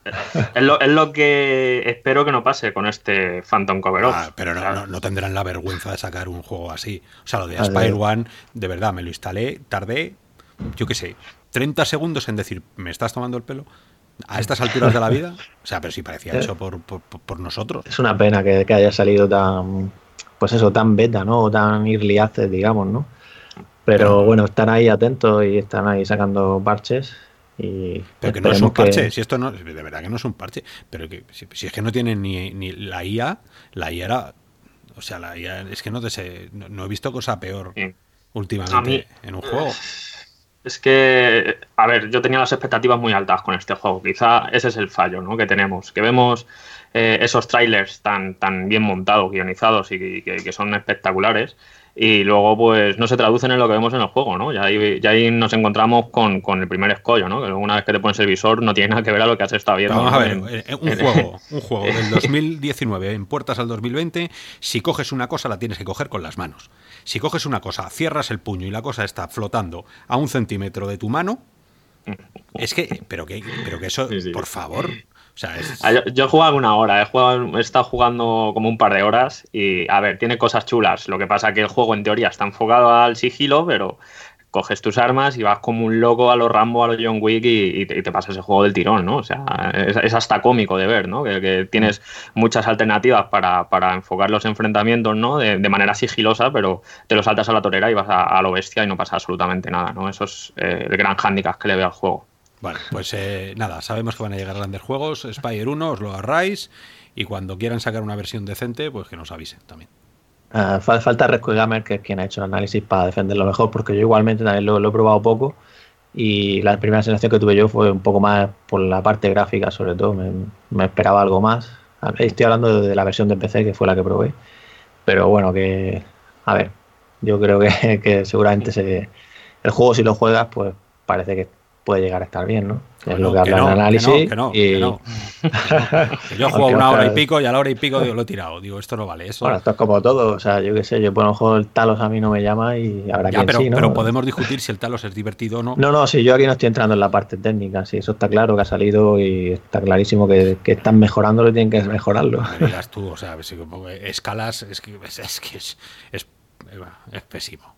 es, lo, es, lo, que espero que no pase con este Phantom Cover ah, pero no, no, tendrán la vergüenza de sacar un juego así. O sea, lo de Spire One, de verdad, me lo instalé, tardé, yo qué sé, 30 segundos en decir, ¿me estás tomando el pelo? a estas alturas de la vida. O sea, pero sí parecía hecho por, por, nosotros. Es una pena que, haya salido tan, pues eso, tan beta, ¿no? O tan early access, digamos, ¿no? Pero, bueno, están ahí atentos y están ahí sacando parches. Y pero que no es un parche, si esto no, de verdad que no es un parche, pero que si, es que no tienen ni, ni la IA, la IA era, o sea, la IA es que no te sé, no, he visto cosa peor últimamente en un juego. Es que, a ver, yo tenía las expectativas muy altas con este juego. Quizá ese es el fallo ¿no? que tenemos. Que vemos eh, esos trailers tan, tan bien montados, guionizados y que, son espectaculares. Y luego, pues, no se traducen en lo que vemos en el juego, ¿no? Ya ahí, ya ahí nos encontramos con, el primer escollo, ¿no? Que una vez que te pones el visor no tiene nada que ver a lo que has estado viendo. Vamos a ver, eh, un juego, un juego del 2019 en puertas al 2020, si coges una cosa la tienes que coger con las manos. Si coges una cosa, cierras el puño y la cosa está flotando a un centímetro de tu mano, es que, pero que, pero que eso, por favor. Ah, yo, he jugado una hora, he, jugado, estado jugando como un par de horas y, a ver, tiene cosas chulas. Lo que pasa que el juego en teoría está enfocado al sigilo, pero coges tus armas y vas como un loco a los Rambo, a los John Wick y, te, pasas el juego del tirón, ¿no? O sea, es, hasta cómico de ver, ¿no? Que, tienes muchas alternativas para, enfocar los enfrentamientos, ¿no? De, manera sigilosa, pero te lo saltas a la torera y vas a, lo bestia y no pasa absolutamente nada, ¿no? Eso es eh, el gran hándicap que le veo al juego. Vale, pues eh, nada, sabemos que van a llegar grandes juegos. Spire 1, os lo agarráis. Y cuando quieran sacar una versión decente, pues que nos avisen también. Uh, falta Rescue Gamer, que es quien ha hecho el análisis para defenderlo mejor, porque yo igualmente también lo, he probado poco. Y la primera sensación que tuve yo fue un poco más por la parte gráfica, sobre todo. Me, esperaba algo más. Estoy hablando de, la versión de PC, que fue la que probé. Pero bueno, que. A ver, yo creo que, que seguramente se, el juego, si lo juegas, pues parece que puede llegar a estar bien, ¿no? es lo que habla el análisis. Que no, que no, yo juego una hora y pico y a la hora y pico digo, lo he tirado. Digo, esto no vale. Eso... Bueno, esto es como todo. O sea, yo qué sé, yo por lo mejor el Talos a mí no me llama y habrá que pero, sí, ¿no? pero podemos discutir si el Talos es divertido o no. No, no, sí, yo aquí no estoy entrando en la parte técnica. Sí, eso está claro que ha salido y está clarísimo que, que están mejorándolo y tienen que mejorarlo. Verás tú, o sea, escalas, es que es, que es, es, es pésimo.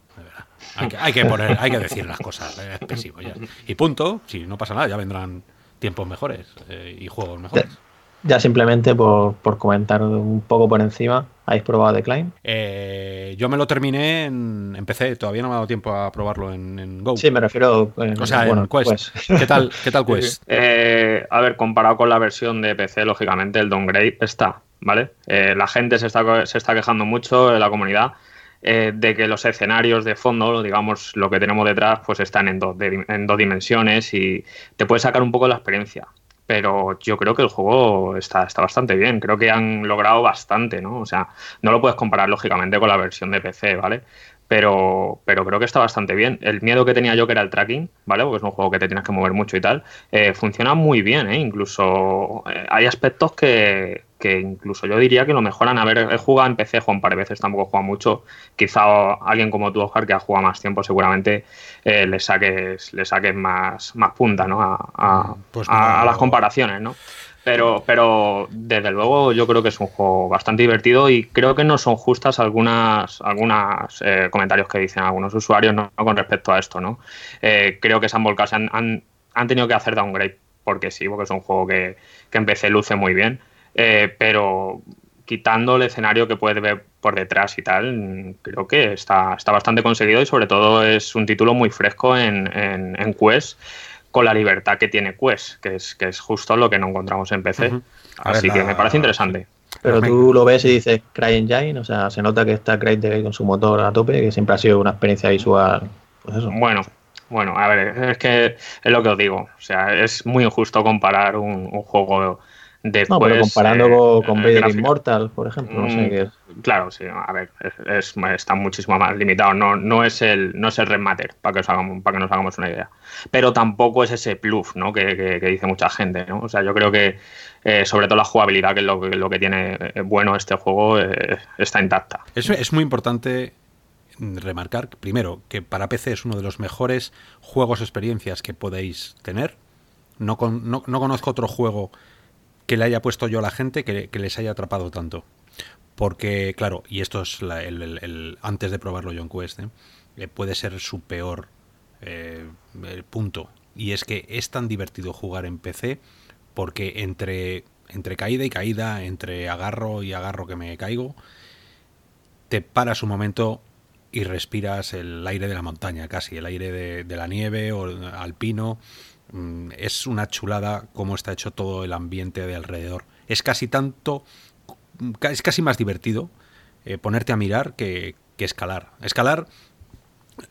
Hay que, poner, hay que decir las cosas. Es Y punto. Si no pasa nada, ya vendrán tiempos mejores eh, y juegos mejores. Ya, simplemente por, comentar un poco por encima, ¿habéis probado Decline? Eh, yo me lo terminé en, PC, todavía no me ha dado tiempo a probarlo en, Go. Sí, me refiero eh, o sea, en Quest. ¿Qué tal, qué tal Quest? a ver, comparado con la versión de PC, lógicamente el downgrade está, ¿vale? la gente se está, se está quejando mucho en la comunidad eh, de que los escenarios de fondo, digamos, lo que tenemos detrás, pues están en dos, en dos dimensiones y te puede sacar un poco la experiencia. Pero yo creo que el juego está, está bastante bien. Creo que han logrado bastante, ¿no? O sea, no lo puedes comparar lógicamente con la versión de PC, ¿vale? pero, pero creo que está bastante bien. El miedo que tenía yo, que era el tracking, ¿vale? Porque es un juego que te tienes que mover mucho y tal, eh, funciona muy bien, ¿eh? Incluso eh, hay aspectos que, que, incluso yo diría que lo mejoran. A ver, he jugado en PC, Juan, un par de veces, tampoco jugado mucho. Quizá alguien como tú, Oscar, que ha jugado más tiempo, seguramente eh, le saques, le saques más, más punta, ¿no? A, a, pues a las comparaciones, ¿no? Pero, pero desde luego yo creo que es un juego bastante divertido y creo que no son justas algunas, algunas eh, comentarios que dicen algunos usuarios ¿no? con respecto a esto. ¿no? Eh, creo que se han volcado, han, han, han, tenido que hacer downgrade porque sí, porque es un juego que, que en PC luce muy bien, eh, pero quitando el escenario que puedes ver por detrás y tal, creo que está, está bastante conseguido y sobre todo es un título muy fresco en, en, en Quest con la libertad que tiene Quest, que es, que es justo lo que no encontramos en PC. Así que me parece interesante. Pero tú lo ves y dices CryEngine, o sea, se nota que está CryEngine con su motor a tope, que siempre ha sido una experiencia visual, pues eso. Bueno, bueno, a ver, es que es lo que os digo, o sea, es muy injusto comparar un, un juego no, pero comparando con, con Immortal, por ejemplo, no sé mm, Claro, sí, a ver, es, está muchísimo más limitado. No, no es el no es el Remater, para que, os hagamos, para que nos hagamos una idea. Pero tampoco es ese plus, ¿no? Que, dice mucha gente, ¿no? O sea, yo creo que eh, sobre todo la jugabilidad, que es lo, lo que tiene eh, bueno este juego, eh, está intacta. Eso es muy importante remarcar, primero, que para PC es uno de los mejores juegos experiencias que podéis tener. No, no, no conozco otro juego que le haya puesto yo a la gente que, les haya atrapado tanto. Porque, claro, y esto es el, antes de probarlo yo en Quest, ¿eh? Eh, puede ser su peor eh, punto. Y es que es tan divertido jugar en PC porque entre, entre caída y caída, entre agarro y agarro que me caigo, te paras un momento y respiras el aire de la montaña, casi, el aire de, de la nieve o alpino es una chulada cómo está hecho todo el ambiente de alrededor. Es casi tanto, es casi más divertido eh, ponerte a mirar que, escalar. Escalar,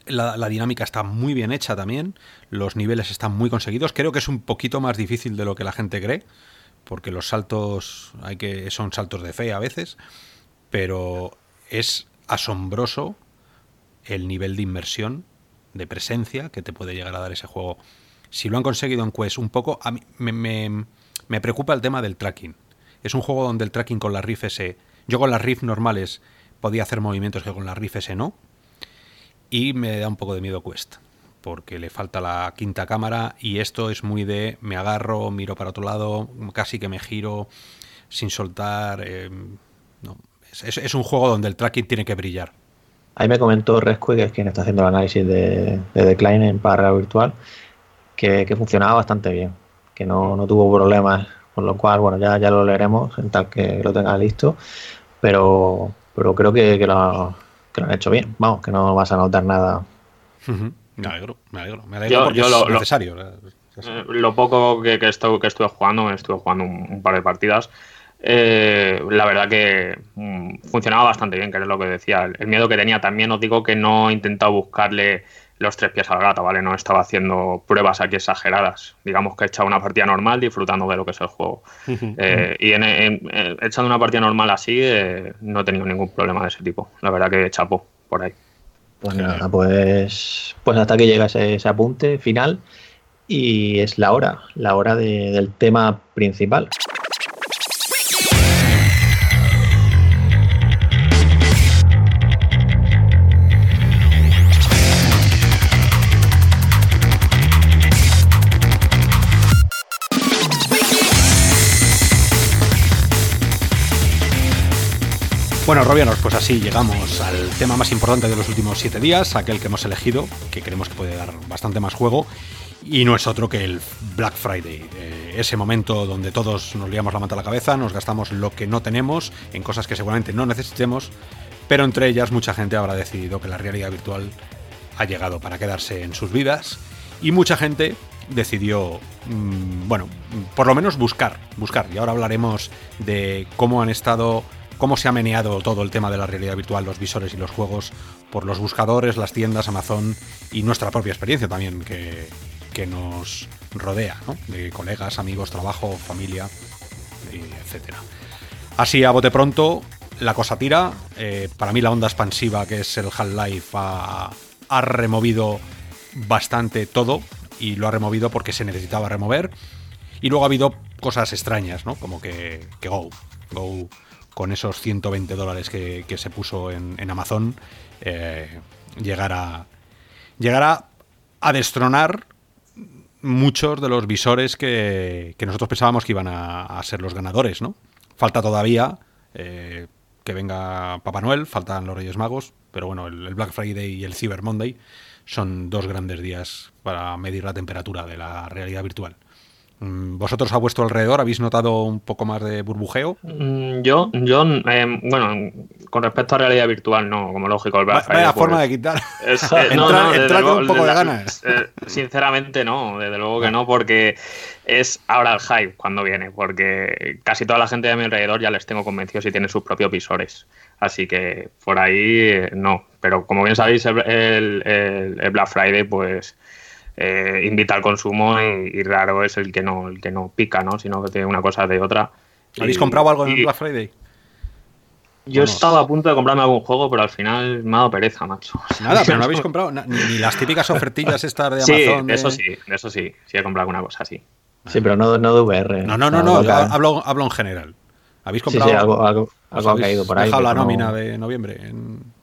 la, dinámica está muy bien hecha también, los niveles están muy conseguidos. Creo que es un poquito más difícil de lo que la gente cree, porque los saltos hay que son saltos de fe a veces, pero es asombroso el nivel de inmersión, de presencia que te puede llegar a dar ese juego si lo han conseguido en Quest un poco, a mí me, preocupa el tema del tracking. Es un juego donde el tracking con la Rift S, yo con las Rift normales podía hacer movimientos que con la Rift S no, y me da un poco de miedo Quest, porque le falta la quinta cámara y esto es muy de me agarro, miro para otro lado, casi que me giro sin soltar. Eh, es, un juego donde el tracking tiene que brillar. Ahí me comentó Rescue, que es quien está haciendo el análisis de, de Decline en barra virtual, que, funcionaba bastante bien, que no, no, tuvo problemas, con lo cual, bueno, ya, ya lo leeremos en tal que lo tenga listo, pero, pero creo que, que, lo, que lo han hecho bien, vamos, que no vas a notar nada. Me alegro, me alegro. Me alegro porque es lo, necesario. Eh, lo, poco que, que, estuve, que estuve jugando, estuve jugando un, par de partidas. Eh, la verdad que mm, funcionaba bastante bien, que es lo que decía. El, miedo que tenía también, os digo que no he intentado buscarle los tres pies al gato, ¿vale? No estaba haciendo pruebas aquí exageradas. Digamos que he echado una partida normal disfrutando de lo que es el juego. Eh, y en, echando una partida normal así, no he tenido ningún problema de ese tipo. La verdad que chapo por ahí. Pues nada, pues, pues hasta que llega ese, apunte final y es la hora, la hora del tema principal. Bueno, Robianos, pues así llegamos al tema más importante de los últimos siete días, aquel que hemos elegido, que creemos que puede dar bastante más juego, y no es otro que el Black Friday, eh, ese momento donde todos nos liamos la manta a la cabeza, nos gastamos lo que no tenemos en cosas que seguramente no necesitemos, pero entre ellas mucha gente habrá decidido que la realidad virtual ha llegado para quedarse en sus vidas, y mucha gente decidió, mm, bueno, por lo menos buscar, buscar, y ahora hablaremos de cómo han estado cómo se ha meneado todo el tema de la realidad virtual, los visores y los juegos por los buscadores, las tiendas, Amazon y nuestra propia experiencia también que, nos rodea, ¿no? de colegas, amigos, trabajo, familia, etc. Así a bote pronto, la cosa tira. Eh, para mí la onda expansiva que es el Half-Life ha, removido bastante todo y lo ha removido porque se necesitaba remover. Y luego ha habido cosas extrañas, ¿no? Como que, que Go. Go con esos 120 dólares que, se puso en, Amazon, eh, llegará, llegará a destronar muchos de los visores que, nosotros pensábamos que iban a, ser los ganadores, ¿no? Falta todavía eh, que venga Papá Noel, faltan los Reyes Magos, pero bueno, el, el, Black Friday y el Cyber Monday son dos grandes días para medir la temperatura de la realidad virtual. Mm, ¿Vosotros a vuestro alrededor habéis notado un poco más de burbujeo? Mm, yo, yo em, bueno, con respecto a realidad virtual, no, como lógico. El Vaya pues, forma de quitar. Eh, entrar, con un poco de ganas. Eh, sinceramente, no, desde luego que no, porque es ahora el hype cuando viene, porque casi toda la gente de mi alrededor ya les tengo convencidos y tienen sus propios visores. Así que por ahí eh, no. Pero como bien sabéis, el Black Friday, pues eh, invita al consumo y, raro es el que no el que no pica, ¿no? Sino que tiene una cosa de otra. ¿Habéis comprado algo en Black Friday? Yo estaba a punto de comprarme algún juego, pero al final me ha dado pereza, macho. Nada, pero no habéis comprado ni, las típicas ofertillas estas de Amazon. Sí, eso sí, eso sí, sí he comprado alguna cosa así. Sí, pero no, no de VR. No, no, no, no, hablo, hablo en general. ¿Habéis comprado? Sí, sí algo, algo, algo ha caído por ahí. ¿Dejado la nómina de noviembre?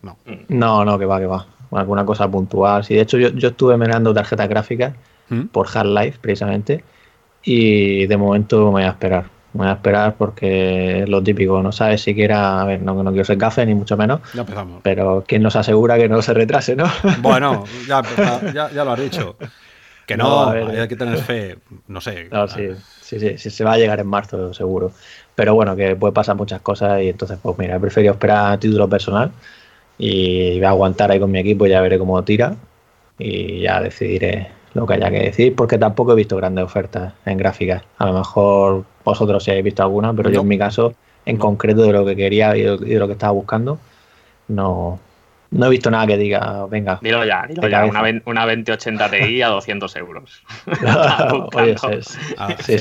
No. No, no, que va, que va alguna cosa puntual. Sí, de hecho, yo, yo estuve mirando tarjetas gráficas ¿Mm? por Half-Life precisamente y de momento me voy a esperar. Me voy a esperar porque es lo típico, no sabes siquiera, a ver, no, no quiero ser café ni mucho menos. Ya empezamos. Pero ¿quién nos asegura que no se retrase, no? Bueno, ya, ya, ya lo has dicho. Que no, hay que tener fe, no sé. sí, sí, sí, se va a llegar en marzo, seguro. Pero bueno, que puede pasar muchas cosas y entonces, pues mira, he preferido esperar a título personal y voy a aguantar ahí con mi equipo, y ya veré cómo tira y ya decidiré lo que haya que decir, porque tampoco he visto grandes ofertas en gráficas. A lo mejor vosotros sí habéis visto alguna, pero yo en mi caso, en concreto de lo que quería y de lo que estaba buscando, no, no he visto nada que diga, venga. Dilo ya, dilo ya, una, una 2080 Ti a 200 euros. Oye, a, sí,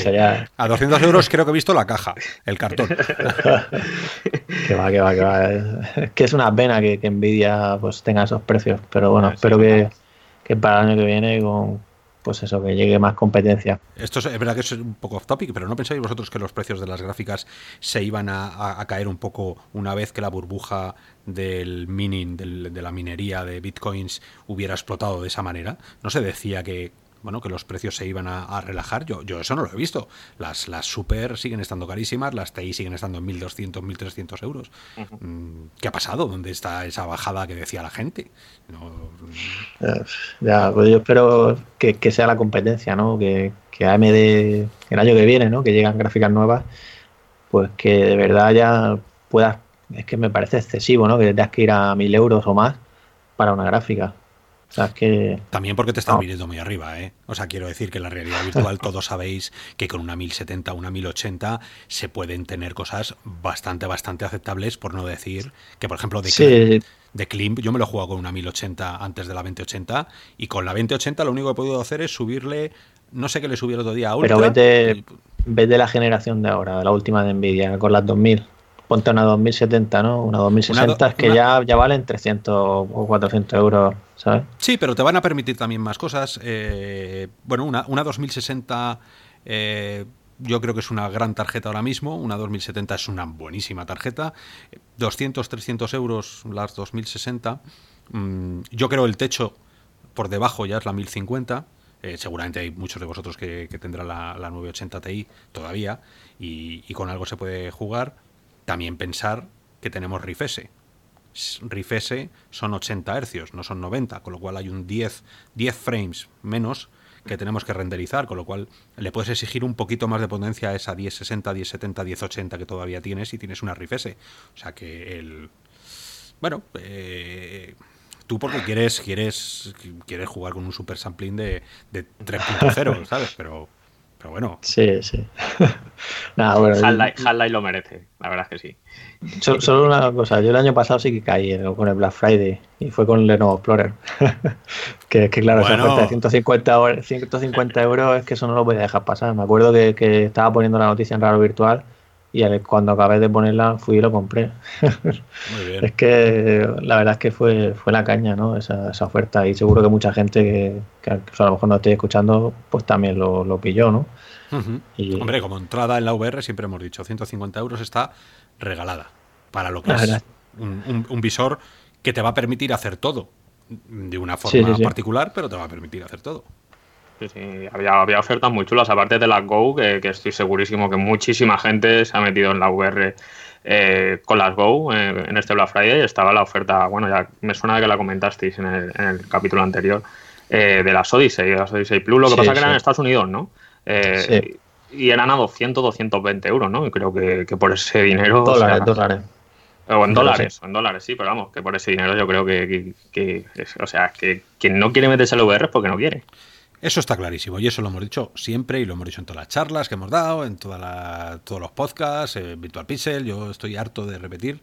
a 200 euros creo que he visto la caja, el cartón. que va, que va, que va. Es que es una pena que, que Nvidia pues tenga esos precios, pero bueno, espero que, que para el año que viene con pues eso, que llegue más competencia. Esto es, verdad que es un poco off topic, pero ¿no pensáis vosotros que los precios de las gráficas se iban a, caer un poco una vez que la burbuja del mining, de la minería de bitcoins hubiera explotado de esa manera? ¿No se decía que bueno, que los precios se iban a, relajar. Yo, yo eso no lo he visto. Las, las super siguen estando carísimas, las TI siguen estando en 1.200, 1.300 euros. Mm, ¿Qué ha pasado? ¿Dónde está esa bajada que decía la gente? Eh, ya, pues yo espero que, sea la competencia, ¿no? Que, que AMD el año que viene, ¿no? Que llegan gráficas nuevas, pues que de verdad ya puedas... Es que me parece excesivo, ¿no? Que tengas que ir a 1.000 euros o más para una gráfica O sea, que... También porque te estás viniendo muy arriba, ¿eh? O sea, quiero decir que la realidad virtual todos sabéis que con una 1070, una 1080 se pueden tener cosas bastante, bastante aceptables, por no decir que, por ejemplo, de, de Klimp, yo me lo he jugado con una 1080 antes de la 2080 y con la 2080 lo único que he podido hacer es subirle, no sé qué le subí el otro día a Ultra. Pero vete, de la generación de ahora, la última de Nvidia, con las 2000 ponte una 2070, ¿no? Una 2060 es que ya, ya valen 300 o 400 euros, ¿sabes? Sí, pero te van a permitir también más cosas. Eh, bueno, una, una 2060 eh, yo creo que es una gran tarjeta ahora mismo. Una 2070 es una buenísima tarjeta. 200, 300 euros las 2060. Mm, yo creo el techo por debajo ya es la 1050. Eh, seguramente hay muchos de vosotros que, tendrán la, la 980 Ti todavía y, y, con algo se puede jugar. También pensar que tenemos RIFS. RIFS son 80 hercios, no son 90, con lo cual hay un 10, 10 frames menos que tenemos que renderizar, con lo cual le puedes exigir un poquito más de potencia a esa 1060, 1070, 1080 que todavía tienes y tienes una RIFS. O sea que el... Bueno, eh, tú porque quieres, quieres, quieres jugar con un super sampling de, de 3.0, ¿sabes? Pero pero bueno. Sí, sí. Nada, bueno, Half-Life lo merece, la verdad es que sí. Solo, una cosa, yo el año pasado sí que caí con el Black Friday y fue con el Lenovo Explorer. que, que claro, esa oferta de 150, 150 euros es que eso no lo podía dejar pasar. Me acuerdo que, que estaba poniendo la noticia en Raro Virtual y cuando acabé de ponerla fui y lo compré. Muy bien. es que la verdad es que fue, fue la caña, ¿no? Esa, esa oferta y seguro que mucha gente que, a lo mejor no esté escuchando pues también lo, lo pilló, ¿no? y, Hombre, como entrada en la VR siempre hemos dicho, 150 euros está regalada para lo que es un, un, visor que te va a permitir hacer todo de una forma particular, pero te va a permitir hacer todo. Sí, sí, había, había ofertas muy chulas, aparte de las Go, que, estoy segurísimo que muchísima gente se ha metido en la VR eh, con las Go eh, en este Black Friday. Estaba la oferta, bueno, ya me suena que la comentasteis en el, capítulo anterior, eh, de las Odyssey, las Odyssey Plus. Lo que pasa que eran en Estados Unidos, ¿no? Y eran a 200, 220 euros, ¿no? Y creo que, por ese dinero. Dólares, dólares. O en dólares, en dólares, sí, pero vamos, que por ese dinero yo creo que, que, o sea, que quien no quiere meterse en la VR es porque no quiere. Eso está clarísimo y eso lo hemos dicho siempre y lo hemos dicho en todas las charlas que hemos dado, en toda todos los podcasts, en Virtual Pixel. Yo estoy harto de repetir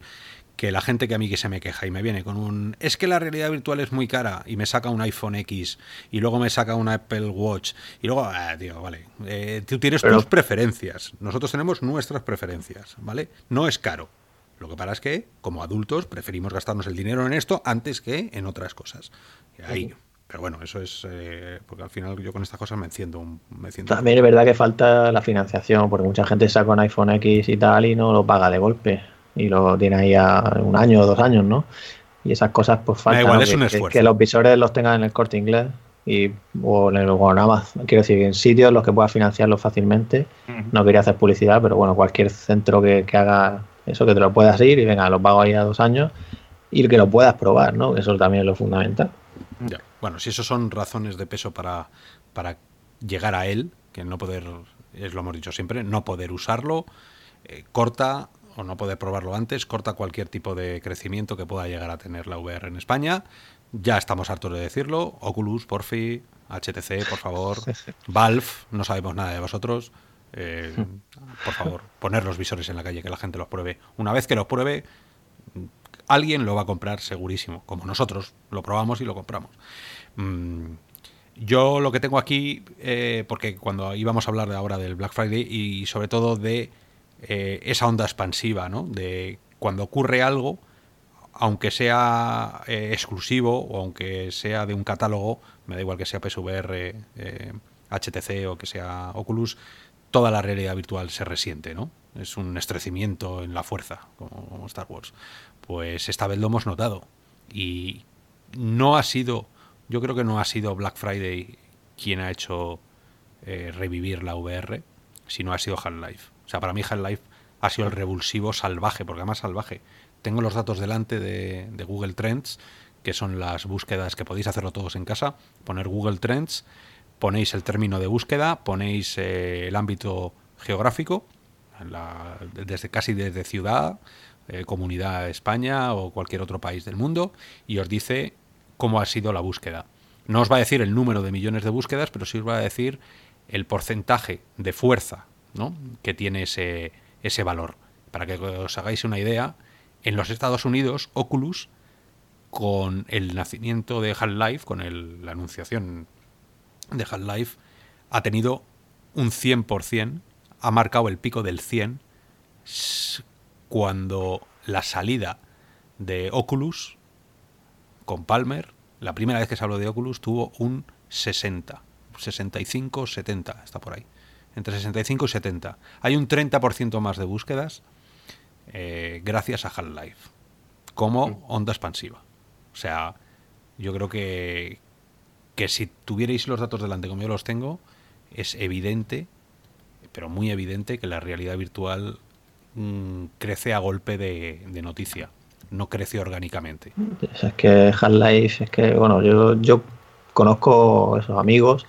que la gente que a mí que se me queja y me viene con un es que la realidad virtual es muy cara y me saca un iPhone X y luego me saca una Apple Watch y luego, ah, tío, vale, eh, tú tienes tus preferencias, nosotros tenemos nuestras preferencias, ¿vale? No es caro. Lo que pasa es que, como adultos, preferimos gastarnos el dinero en esto antes que en otras cosas. Y ahí, pero bueno, eso es eh, porque al final yo con estas cosas me enciendo. Me También es verdad que falta la financiación, porque mucha gente saca un iPhone X y tal y no lo paga de golpe. Y lo tiene ahí a un año o dos años, ¿no? Y esas cosas pues falta que, los visores los tengan en el corte inglés y, o en el o Quiero decir, en sitios los que puedas financiarlo fácilmente. No quería hacer publicidad, pero bueno, cualquier centro que, que haga eso, que te lo puedas ir y venga, lo pago ahí a dos años y que lo puedas probar, ¿no? Eso también es lo fundamental. Ya. Bueno, si eso son razones de peso para, para llegar a él, que no poder, es lo hemos dicho siempre, no poder usarlo, eh, corta o no poder probarlo antes, corta cualquier tipo de crecimiento que pueda llegar a tener la VR en España. Ya estamos hartos de decirlo. Oculus, Porfi, HTC, por favor. Valve, no sabemos nada de vosotros. Eh, por favor, poner los visores en la calle, que la gente los pruebe. Una vez que los pruebe, alguien lo va a comprar segurísimo, como nosotros lo probamos y lo compramos. Mm, yo lo que tengo aquí, eh, porque cuando íbamos a hablar de ahora del Black Friday y sobre todo de eh, esa onda expansiva, ¿no? De cuando ocurre algo, aunque sea eh, exclusivo o aunque sea de un catálogo, me da igual que sea PSVR, HTC o que sea Oculus, toda la realidad virtual se resiente, ¿no? Es un estrecimiento en la fuerza, como Star Wars. Pues esta vez lo hemos notado. Y no ha sido, yo creo que no ha sido Black Friday quien ha hecho eh, revivir la VR, sino ha sido Half-Life. O sea, para mí Half-Life ha sido el revulsivo salvaje, porque además salvaje. Tengo los datos delante de, Google Trends, que son las búsquedas que podéis hacerlo todos en casa. Poner Google Trends, ponéis el término de búsqueda, ponéis eh, el ámbito geográfico, desde casi desde ciudad, eh, comunidad España o cualquier otro país del mundo y os dice cómo ha sido la búsqueda. No os va a decir el número de millones de búsquedas, pero sí os va a decir el porcentaje de fuerza ¿no? que tiene ese, ese valor. Para que os hagáis una idea, en los Estados Unidos, Oculus, con el nacimiento de Half-Life, con la anunciación de Half-Life, ha tenido un 100%, ha marcado el pico del 100 cuando la salida de Oculus con Palmer, la primera vez que se habló de Oculus, tuvo un 60, 65, 70, está por ahí, entre 65 y 70. Hay un 30% más de búsquedas eh, gracias a Half-Life, como onda expansiva. O sea, yo creo que, que si tuvierais los datos delante como yo los tengo, es evidente, pero muy evidente, que la realidad virtual mm, crece a golpe de, noticia, no crece orgánicamente. Es que Half-Life, es que, bueno, yo, yo conozco esos amigos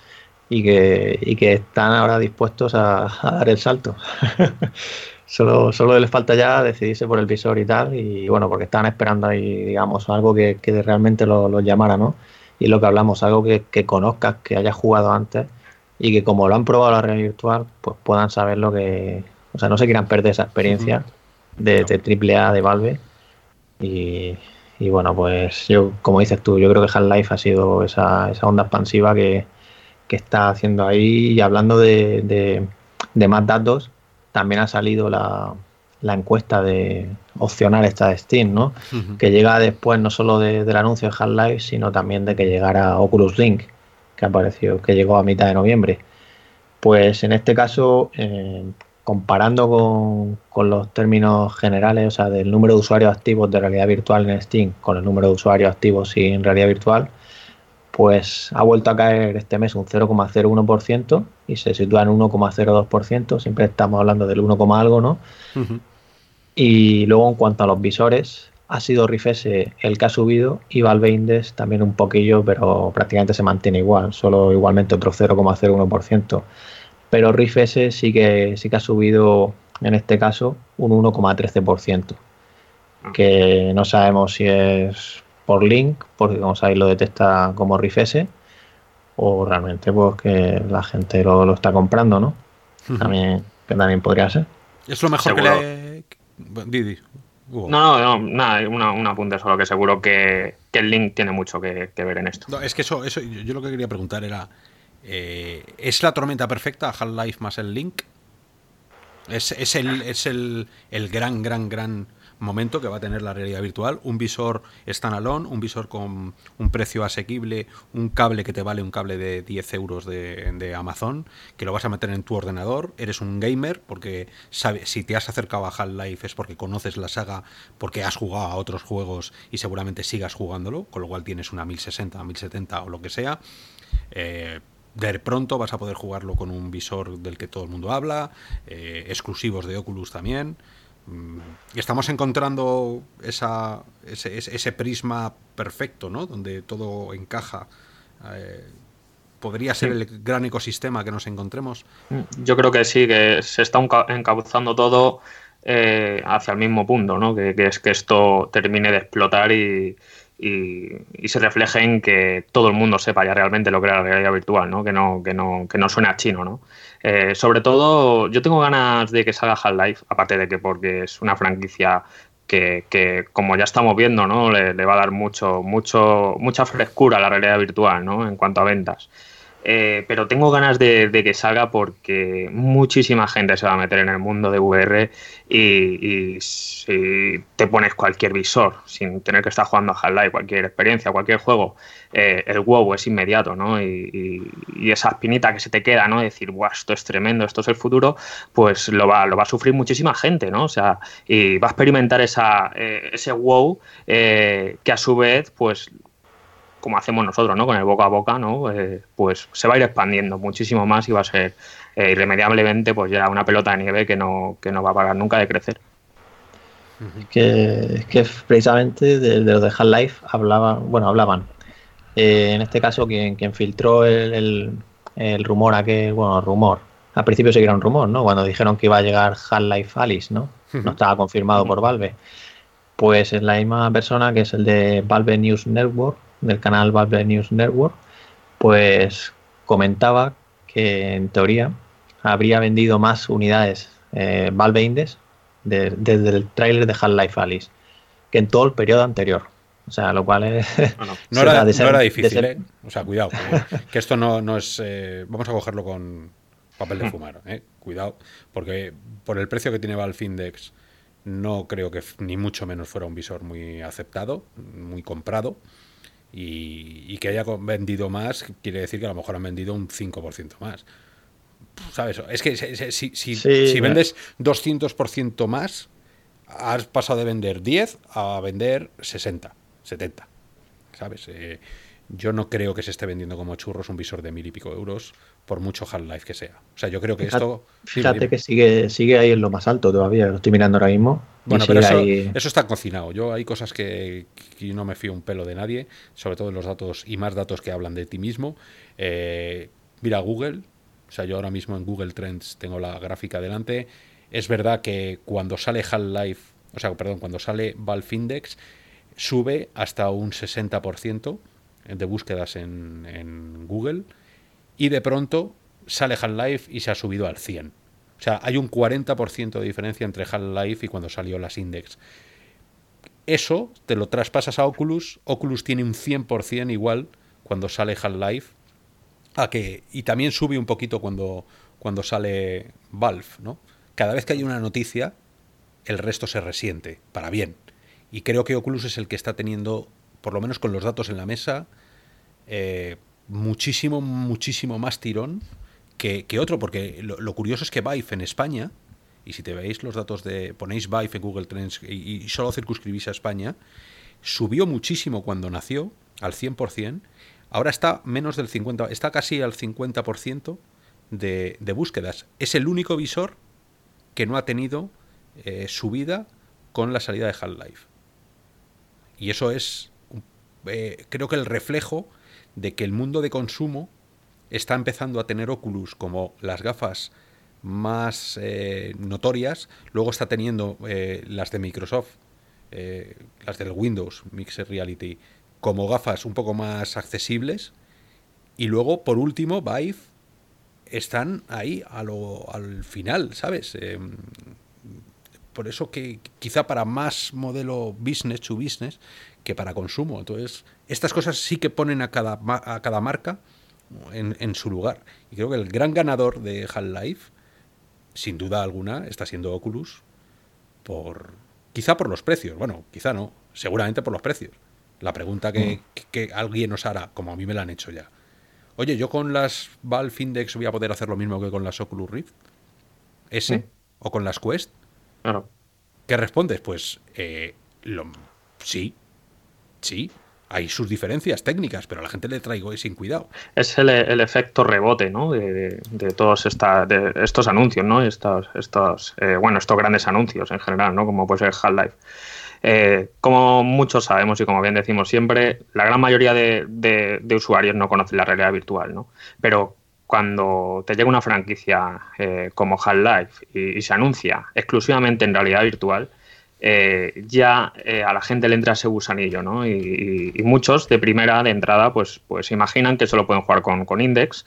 y que, están ahora dispuestos a, dar el salto. solo, solo les falta ya decidirse por el visor y tal, y bueno, porque están esperando ahí, digamos, algo que, realmente los lo llamara, ¿no? Y lo que hablamos, algo que, que conozcas, que hayas jugado antes y que como lo han probado la realidad virtual, pues puedan saber lo que, o sea, no se quieran perder esa experiencia de, triple A de Valve. Y, bueno, pues yo, como dices tú, yo creo que Half-Life ha sido esa, esa onda expansiva que, está haciendo ahí. Y hablando de, de, más datos, también ha salido la, la, encuesta de opcional esta de Steam, ¿no? Que llega después no solo del anuncio de Half-Life, sino también de que llegara Oculus Link que apareció, que llegó a mitad de noviembre. Pues en este caso, eh, comparando con, los términos generales, o sea, del número de usuarios activos de realidad virtual en Steam con el número de usuarios activos sin realidad virtual, pues ha vuelto a caer este mes un 0,01% y se sitúa en 1,02%. Siempre estamos hablando del 1, algo, ¿no? Y luego en cuanto a los visores, ha sido Rifese el que ha subido y Valve Index también un poquillo, pero prácticamente se mantiene igual, solo igualmente otro 0,01%. Pero Rifese sí que, sí que ha subido en este caso un 1,13%, ah. que no sabemos si es por link, porque como sabéis lo detecta como Rifese, o realmente pues que la gente lo, está comprando, ¿no? También, que también podría ser. Es lo mejor que le... Didi. No, no, no, nada, una, un apunte solo que seguro que, el link tiene mucho que, ver en esto. es que eso, eso, yo lo que quería preguntar era, eh, ¿es la tormenta perfecta Half-Life más el link? ¿Es, es, el, es el, el gran, gran, gran momento que va a tener la realidad virtual, un visor standalone, un visor con un precio asequible, un cable que te vale un cable de 10 euros de, Amazon, que lo vas a meter en tu ordenador, eres un gamer, porque sabe, si te has acercado a Half-Life es porque conoces la saga, porque has jugado a otros juegos y seguramente sigas jugándolo, con lo cual tienes una 1060, 1070 o lo que sea. Eh, de pronto vas a poder jugarlo con un visor del que todo el mundo habla, eh, exclusivos de Oculus también. Y estamos encontrando esa, ese, prisma perfecto, ¿no? Donde todo encaja. Eh, ¿Podría ser el gran ecosistema que nos encontremos? Yo creo que sí, que se está encauzando todo eh, hacia el mismo punto, ¿no? Que, es que esto termine de explotar y, y, se refleje en que todo el mundo sepa ya realmente lo que era la realidad virtual, ¿no? Que no, que no, que no suene a chino, ¿no? Eh, sobre todo, yo tengo ganas de que salga Half-Life, aparte de que porque es una franquicia que, que, como ya estamos viendo, ¿no? Le, le, va a dar mucho, mucho, mucha frescura a la realidad virtual, ¿no? En cuanto a ventas. Eh, pero tengo ganas de, que salga porque muchísima gente se va a meter en el mundo de VR y, si te pones cualquier visor sin tener que estar jugando a Half-Life, cualquier experiencia, cualquier juego, eh, el wow es inmediato, ¿no? Y, esa espinita que se te queda, ¿no? Decir, guau, esto es tremendo, esto es el futuro, pues lo va, a sufrir muchísima gente, ¿no? O sea, y va a experimentar esa, eh, ese wow que a su vez, pues como hacemos nosotros, ¿no? Con el boca a boca, ¿no? Eh, pues se va a ir expandiendo muchísimo más y va a ser eh, irremediablemente pues ya una pelota de nieve que no, que no va a parar nunca de crecer. Es que, que precisamente de, los de Half-Life hablaban, bueno, hablaban. Eh, en este caso, quien, quien filtró el, el, rumor a que, bueno, rumor, al principio sí que era un rumor, ¿no? Cuando dijeron que iba a llegar Half-Life Alice, ¿no? No estaba confirmado por Valve. Pues es la misma persona que es el de Valve News Network, del canal Valve News Network, pues comentaba que en teoría habría vendido más unidades eh, Valve Index desde el tráiler de Half-Life Alice que en todo el periodo anterior. O sea, lo cual es. no, era, difícil, ¿eh? O sea, cuidado. Que, esto no, es. Eh, vamos a cogerlo con papel de hmm. fumar, ¿eh? Cuidado, porque por el precio que tiene Valve Index, no creo que ni mucho menos fuera un visor muy aceptado, muy comprado. Y, que haya vendido más quiere decir que a lo mejor han vendido un 5% más. ¿Sabes? Es que si, si, si vendes 200% más, has pasado de vender 10 a vender 60, 70. ¿Sabes? Eh, yo no creo que se esté vendiendo como churros un visor de mil y pico euros, por mucho Half-Life que sea. O sea, yo creo que esto. Fíjate que sigue, sigue ahí en lo más alto todavía, lo estoy mirando ahora mismo. Bueno, pero eso, está cocinado. Yo hay cosas que, no me fío un pelo de nadie, sobre todo en los datos y más datos que hablan de ti mismo. Eh, mira Google, o sea, yo ahora mismo en Google Trends tengo la gráfica delante. Es verdad que cuando sale Half-Life, o sea, perdón, cuando sale Valve Index, sube hasta un 60% de búsquedas en, Google y de pronto sale Half-Life y se ha subido al 100. O sea, hay un 40% de diferencia entre Half-Life y cuando salió las Index. Eso te lo traspasas a Oculus, Oculus tiene un 100% igual cuando sale Half-Life, que, y también sube un poquito cuando, cuando sale Valve, ¿no? cada vez que hay una noticia, el resto se resiente, para bien. Y creo que Oculus es el que está teniendo, por lo menos con los datos en la mesa, eh, muchísimo, muchísimo más tirón que, otro, porque lo, curioso es que Vive en España, y si te veis los datos de, ponéis Vive en Google Trends y, solo circunscribís a España, subió muchísimo cuando nació, al 100%, ahora está menos del 50%, está casi al 50% de, de búsquedas. Es el único visor que no ha tenido eh, subida con la salida de Half-Life. Y eso es, eh, creo que el reflejo de que el mundo de consumo está empezando a tener Oculus como las gafas más eh, notorias, luego está teniendo las de Microsoft, las del Windows Mixed Reality, como gafas un poco más accesibles, y luego, por último, Vive están ahí al final, ¿sabes? Em, por eso que quizá para más modelo business to business que para consumo. Entonces, estas cosas sí que ponen a cada, a cada marca en, su lugar. Y creo que el gran ganador de Half-Life, sin duda alguna, está siendo Oculus, por quizá por los precios. Bueno, quizá no, seguramente por los precios. La pregunta que, mm. que, que alguien nos hará, como a mí me la han hecho ya, Oye, yo con las Valve Index voy a poder hacer lo mismo que con las Oculus Rift. ¿Ese? ¿O con las Quest? Claro. ¿Qué respondes? Pues eh, sí, sí. Hay sus diferencias técnicas, pero a la gente le traigo sin cuidado. Es el, efecto rebote, ¿no? De, todos esta, de estos anuncios, ¿no? Estos, estos eh, bueno, estos grandes anuncios en general, ¿no? Como puede ser Half-Life. Eh, como muchos sabemos y como bien decimos siempre, la gran mayoría de, usuarios no conocen la realidad virtual, ¿no? Pero cuando te llega una franquicia eh, como Half-Life y, se anuncia exclusivamente en realidad virtual, eh, ya a la gente le entra ese gusanillo, ¿no? Y, muchos de primera, de entrada, pues, pues imaginan que solo pueden jugar con, Index,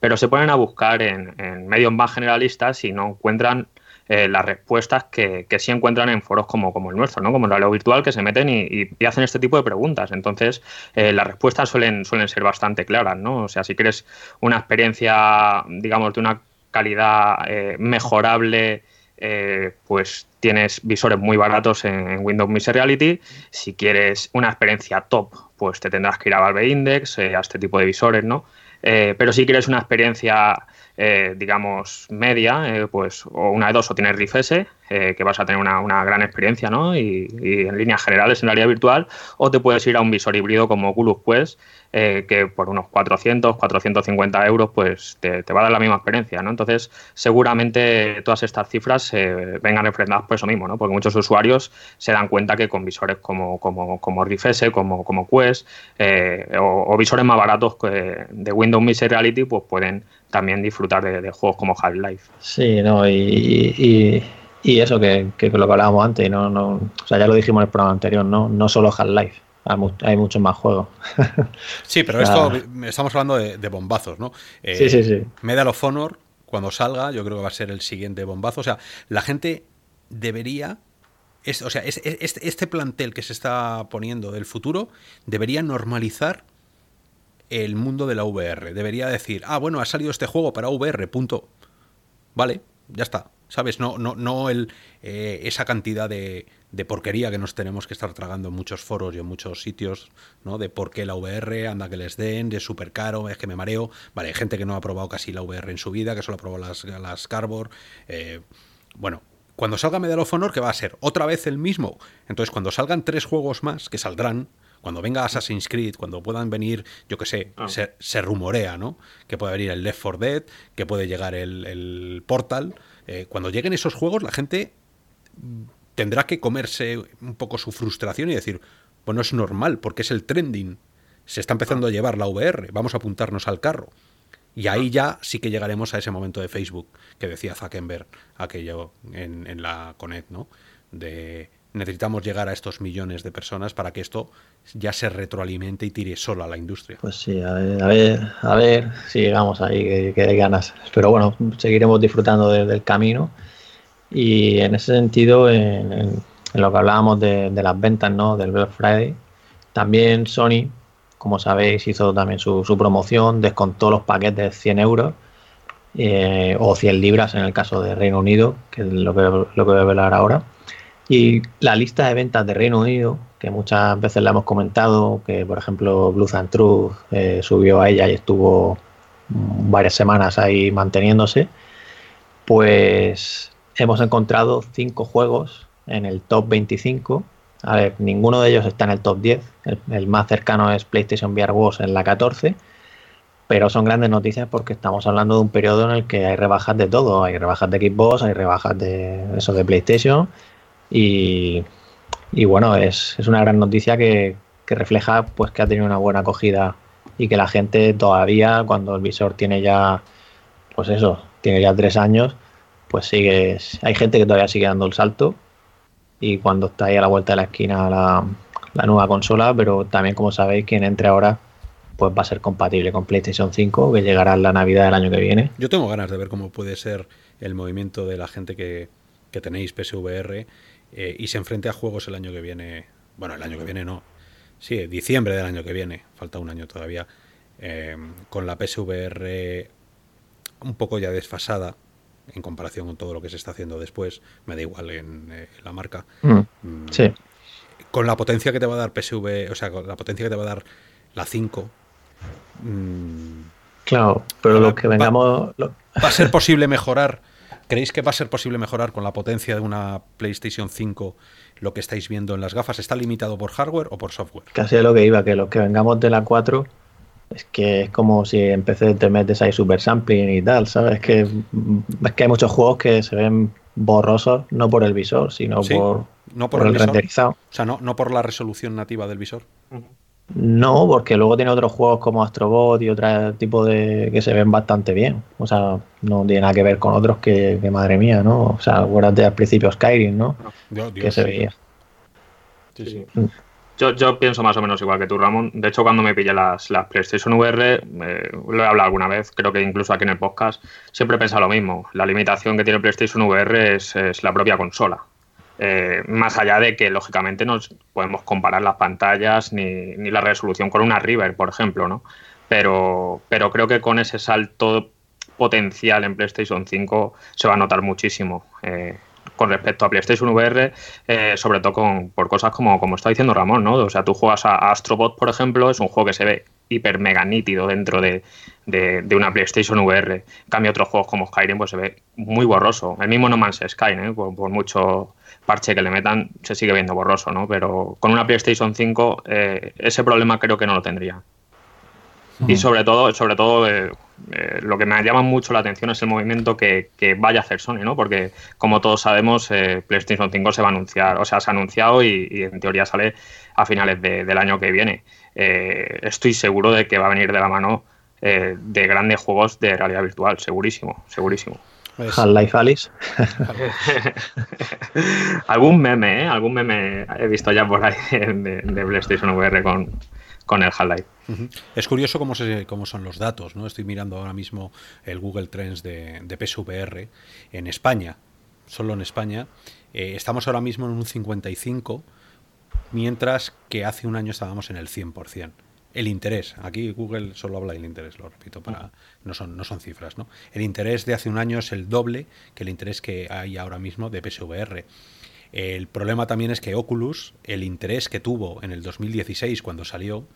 pero se ponen a buscar en, en medios más generalistas y no encuentran eh, las respuestas que, que, sí encuentran en foros como, como el nuestro, ¿no? como el virtual, que se meten y, hacen este tipo de preguntas. Entonces, eh, las respuestas suelen, suelen ser bastante claras. ¿no? O sea, si quieres una experiencia, digamos, de una calidad eh, mejorable, pues tienes visores muy baratos en, Windows Mixed Reality. Si quieres una experiencia top, pues te tendrás que ir a Valve Index, a este tipo de visores, ¿no? pero si quieres una experiencia eh, digamos, media, eh, pues o una de dos, o tienes Riff S, eh, que vas a tener una, una gran experiencia, ¿no? Y, y, en líneas generales en realidad virtual, o te puedes ir a un visor híbrido como Oculus Quest, eh, que por unos 400, 450 euros, pues te, va a dar la misma experiencia, ¿no? Entonces, seguramente todas estas cifras eh, vengan refrendadas por eso mismo, ¿no? Porque muchos usuarios se dan cuenta que con visores como, como, como S, como, como Quest, eh, o, visores más baratos de Windows Mixed Reality, pues pueden también disfrutar de, juegos como Half-Life. Sí, no, y, y, eso que, que, lo que hablábamos antes, ¿no? No, o sea, ya lo dijimos en el programa anterior, ¿no? No solo Half-Life hay muchos más juegos. sí, pero esto estamos hablando de, bombazos, ¿no? Eh, sí, sí, sí. Medal of Honor, cuando salga, yo creo que va a ser el siguiente bombazo. O sea, la gente debería. o sea, este plantel que se está poniendo del futuro debería normalizar el mundo de la VR. Debería decir, ah, bueno, ha salido este juego para VR, punto. Vale, ya está. ¿Sabes? No, no, no el, eh, esa cantidad de, de, porquería que nos tenemos que estar tragando en muchos foros y en muchos sitios, ¿no? De por qué la VR, anda que les den, de súper caro, es que me mareo. Vale, hay gente que no ha probado casi la VR en su vida, que solo ha probado las, las Cardboard. Eh, bueno, cuando salga Medal of Honor, que va a ser otra vez el mismo. Entonces, cuando salgan tres juegos más, que saldrán, cuando venga Assassin's Creed, cuando puedan venir, yo que sé, ah. se, rumorea, ¿no? Que puede venir el Left 4 Dead, que puede llegar el, Portal. Eh, cuando lleguen esos juegos, la gente tendrá que comerse un poco su frustración y decir, bueno, es normal, porque es el trending. Se está empezando a llevar la VR, vamos a apuntarnos al carro. Y ahí ya sí que llegaremos a ese momento de Facebook que decía Zuckerberg aquello en, en la Conet, ¿no? De necesitamos llegar a estos millones de personas para que esto ya se retroalimente y tire sola a la industria. Pues sí, a ver, a ver, si llegamos ahí, que, hay ganas. Pero bueno, seguiremos disfrutando del camino. Y en ese sentido, en, lo que hablábamos de, las ventas, ¿no? Del Black Friday, también Sony, como sabéis, hizo también su, promoción, descontó los paquetes de 100 euros. Eh, o 100 libras en el caso de Reino Unido, que es lo que, lo que voy a hablar ahora y la lista de ventas de Reino Unido, que muchas veces le hemos comentado, que por ejemplo Blue and Truth eh, subió a ella y estuvo varias semanas ahí manteniéndose, pues hemos encontrado cinco juegos en el top 25. A ver, ninguno de ellos está en el top 10. El, más cercano es PlayStation VR Wars en la 14. Pero son grandes noticias porque estamos hablando de un periodo en el que hay rebajas de todo. Hay rebajas de Xbox, hay rebajas de eso de PlayStation y, bueno, es, una gran noticia que, refleja pues que ha tenido una buena acogida y que la gente todavía, cuando el visor tiene ya, pues eso, tiene ya tres años, pues sigue, hay gente que todavía sigue dando el salto y cuando está ahí a la vuelta de la esquina la, nueva consola, pero también como sabéis, quien entre ahora pues va a ser compatible con PlayStation 5, que llegará la Navidad del año que viene. Yo tengo ganas de ver cómo puede ser el movimiento de la gente que, que tenéis PSVR eh, y se enfrente a juegos el año que viene. Bueno, el año que viene no. Sí, diciembre del año que viene, falta un año todavía, eh, con la PSVR un poco ya desfasada en comparación con todo lo que se está haciendo después, me da igual en, eh, la marca. Mm, mm, sí. Con la potencia que te va a dar PSV, o sea, con la potencia que te va a dar la 5. Mm, claro, pero lo que vengamos. Va, va a ser posible mejorar ¿Creéis que va a ser posible mejorar con la potencia de una PlayStation 5 lo que estáis viendo en las gafas? ¿Está limitado por hardware o por software? Casi a lo que iba, que los que vengamos de la 4 es que es como si en PC te metes ahí super sampling y tal, ¿sabes? Es que, es que hay muchos juegos que se ven borrosos no por el visor, sino por, no por, el, renderizado. O sea, no, no por la resolución nativa del visor. No, porque luego tiene otros juegos como Astrobot y otro tipo de que se ven bastante bien. O sea, no tiene nada que ver con otros que, madre mía, ¿no? O sea, acuérdate al principio Skyrim, ¿no? que se veía. Sí, sí. Yo, yo, pienso más o menos igual que tú, Ramón. De hecho, cuando me pillé las, las PlayStation VR, eh, lo he hablado alguna vez, creo que incluso aquí en el podcast, siempre he lo mismo. La limitación que tiene PlayStation VR es, la propia consola. Eh, más allá de que, lógicamente, no podemos comparar las pantallas ni, la resolución con una River, por ejemplo, ¿no? Pero, pero creo que con ese salto potencial en PlayStation 5 se va a notar muchísimo. Eh, con respecto a PlayStation VR, eh, sobre todo con, por cosas como, como está diciendo Ramón, ¿no? O sea, tú juegas a Astrobot, por ejemplo, es un juego que se ve hiper mega nítido dentro de, una PlayStation VR. En cambio, otros juegos como Skyrim, pues se ve muy borroso. El mismo No Man's Sky, ¿eh? por mucho parche que le metan se sigue viendo borroso, ¿no? Pero con una PlayStation 5 eh, ese problema creo que no lo tendría. Y sobre todo, sobre todo eh, eh, lo que me llama mucho la atención es el movimiento que, vaya a hacer Sony, ¿no? Porque como todos sabemos, PlayStation 5 se va a anunciar, o sea, se ha anunciado y, en teoría sale a finales del año que viene. estoy seguro de que va a venir de la mano de grandes juegos de realidad virtual, segurísimo, segurísimo. Pues Half-Life Alice. algún meme, ¿eh? Algún meme he visto ya por ahí de, PlayStation VR con, con el Half-Life. Es curioso cómo, se, cómo son los datos, ¿no? Estoy mirando ahora mismo el Google Trends de, de PSVR en España, solo en España. Eh, estamos ahora mismo en un 55, mientras que hace un año estábamos en el 100% el interés. Aquí Google solo habla del interés, lo repito, para no son no son cifras, ¿no? El interés de hace un año es el doble que el interés que hay ahora mismo de PSVR. El problema también es que Oculus, el interés que tuvo en el 2016 cuando salió,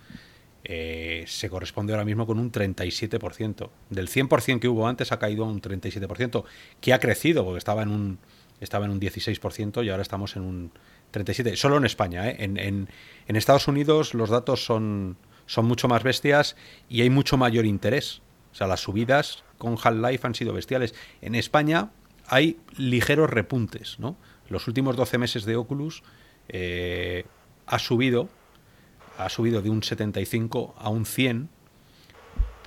eh, se corresponde ahora mismo con un 37%. Del 100% que hubo antes ha caído a un 37%, que ha crecido, porque estaba en un, estaba en un 16% y ahora estamos en un 37%. Solo en España. ¿eh? En, en, Estados Unidos los datos son, son mucho más bestias y hay mucho mayor interés. O sea, las subidas con Half-Life han sido bestiales. En España hay ligeros repuntes, ¿no? Los últimos 12 meses de Oculus eh, ha subido ha subido de un 75 a un 100,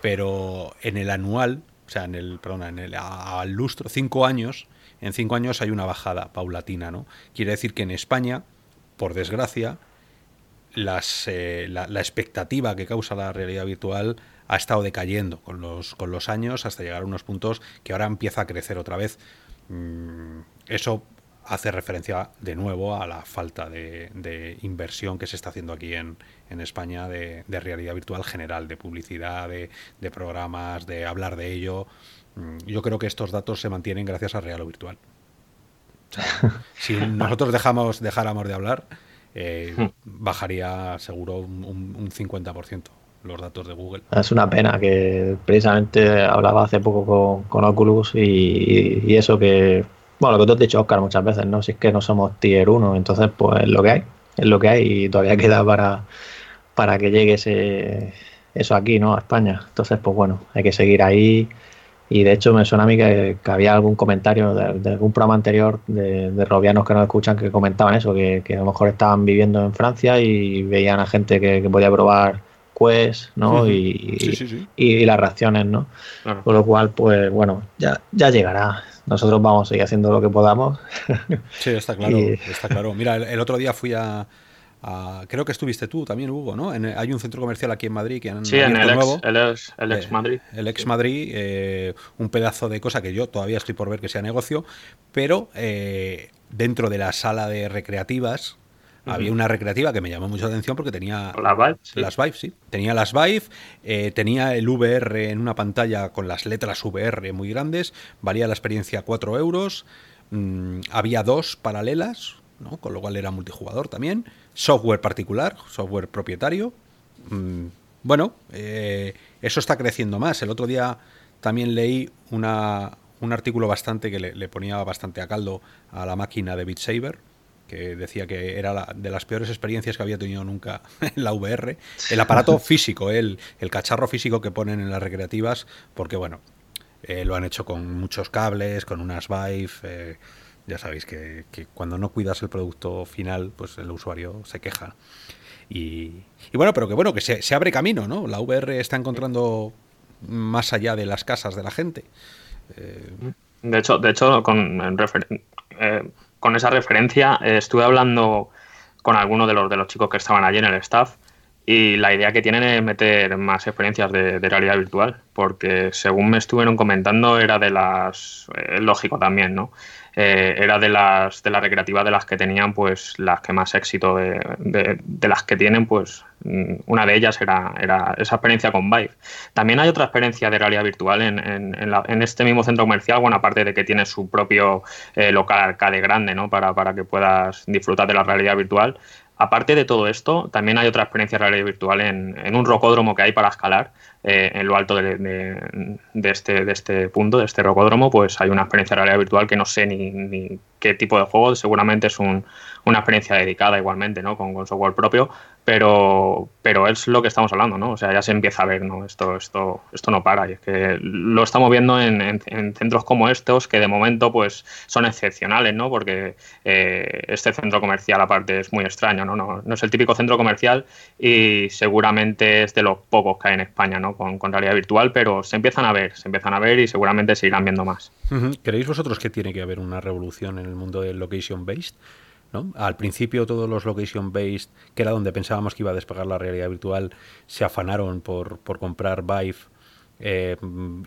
pero en el anual, o sea, en el, perdón, en el al lustro, 5 años, en 5 años hay una bajada paulatina, ¿no? Quiere decir que en España, por desgracia, eh, la, expectativa que causa la realidad virtual ha estado decayendo con los, con los años hasta llegar a unos puntos que ahora empieza a crecer otra vez. Mm, eso hace referencia de nuevo a la falta de, inversión que se está haciendo aquí en, en España de, realidad virtual general, de publicidad, de, programas, de hablar de ello. Mm, yo creo que estos datos se mantienen gracias a Real o Virtual. si nosotros dejamos, dejáramos de hablar, eh, hmm. bajaría seguro un, un 50% los datos de Google. Es una pena que precisamente hablaba hace poco con, Oculus y, eso que, bueno, lo que tú has dicho, Oscar, muchas veces, ¿no? Si es que no somos tier 1, entonces pues es lo que hay, es lo que hay y todavía queda para, para que llegue ese, eso aquí, ¿no? A España. Entonces, pues bueno, hay que seguir ahí y de hecho me suena a mí que, había algún comentario de, algún programa anterior de, de, robianos que nos escuchan que comentaban eso, que, a lo mejor estaban viviendo en Francia y veían a gente que, podía probar Quest, ¿no? y, y, las reacciones, ¿no? Con lo cual, pues bueno, ya, ya llegará. Nosotros vamos a seguir haciendo lo que podamos. Sí, está claro, está claro. Mira, el otro día fui a, creo que estuviste tú también, Hugo, ¿no? hay un centro comercial aquí en Madrid que han sí, en el nuevo. Ex, el, ex, eh, Madrid. el ex Madrid, eh, un pedazo de cosa que yo todavía estoy por ver que sea negocio, pero eh, dentro de la sala de recreativas había una recreativa que me llamó mucho la atención porque tenía las Vive, sí. las Vive, sí. Tenía las Vive, tenía el VR en una pantalla con las letras VR muy grandes, valía la experiencia 4 euros, mm, había dos paralelas, ¿no? con lo cual era multijugador también software particular, software propietario. Mm, bueno, eh, eso está creciendo más. El otro día también leí una, un artículo bastante que le, ponía bastante a caldo a la máquina de Beat Saber, que decía que era de las peores experiencias que había tenido nunca en la VR. El aparato físico, el, el cacharro físico que ponen en las recreativas, porque bueno, eh, lo han hecho con muchos cables, con unas Vive. Eh, ya sabéis que, cuando no cuidas el producto final, pues el usuario se queja. Y, bueno, pero que bueno, que se, abre camino, ¿no? La VR está encontrando más allá de las casas de la gente. Eh, de hecho, de hecho con, eh, con esa referencia eh, estuve hablando con algunos de los, de los chicos que estaban allí en el staff y la idea que tienen es meter más experiencias de, de realidad virtual, porque según me estuvieron comentando era de las... es lógico también, ¿no? Eh, era de las, de las recreativas de las que tenían, pues las que más éxito de, de, las que tienen, pues mm, una de ellas era, era esa experiencia con Vive. También hay otra experiencia de realidad virtual en, en, este mismo centro comercial, bueno, aparte de que tiene su propio eh, local arcade grande, ¿no? Para, para que puedas disfrutar de la realidad virtual. Aparte de todo esto, también hay otra experiencia de realidad virtual en, un rocódromo que hay para escalar eh, en lo alto de, este, de este punto, de este rocódromo, pues hay una experiencia de realidad virtual que no sé ni, qué tipo de juego, seguramente es una experiencia dedicada igualmente, ¿no? Con, software propio, pero, pero es lo que estamos hablando, ¿no? O sea, ya se empieza a ver, ¿no? Esto, esto, esto no para. Y es que lo estamos viendo en, centros como estos, que de momento, pues, son excepcionales, ¿no? Porque eh, este centro comercial, aparte, es muy extraño, ¿no? ¿no? ¿no? es el típico centro comercial y seguramente es de los pocos que hay en España, ¿no? Con, con realidad virtual, pero se empiezan a ver, se empiezan a ver y seguramente se irán viendo más. ¿Creéis vosotros que tiene que haber una revolución en el mundo del location-based? Al principio todos los location-based, que era donde pensábamos que iba a despegar la realidad virtual, se afanaron por, comprar Vive eh,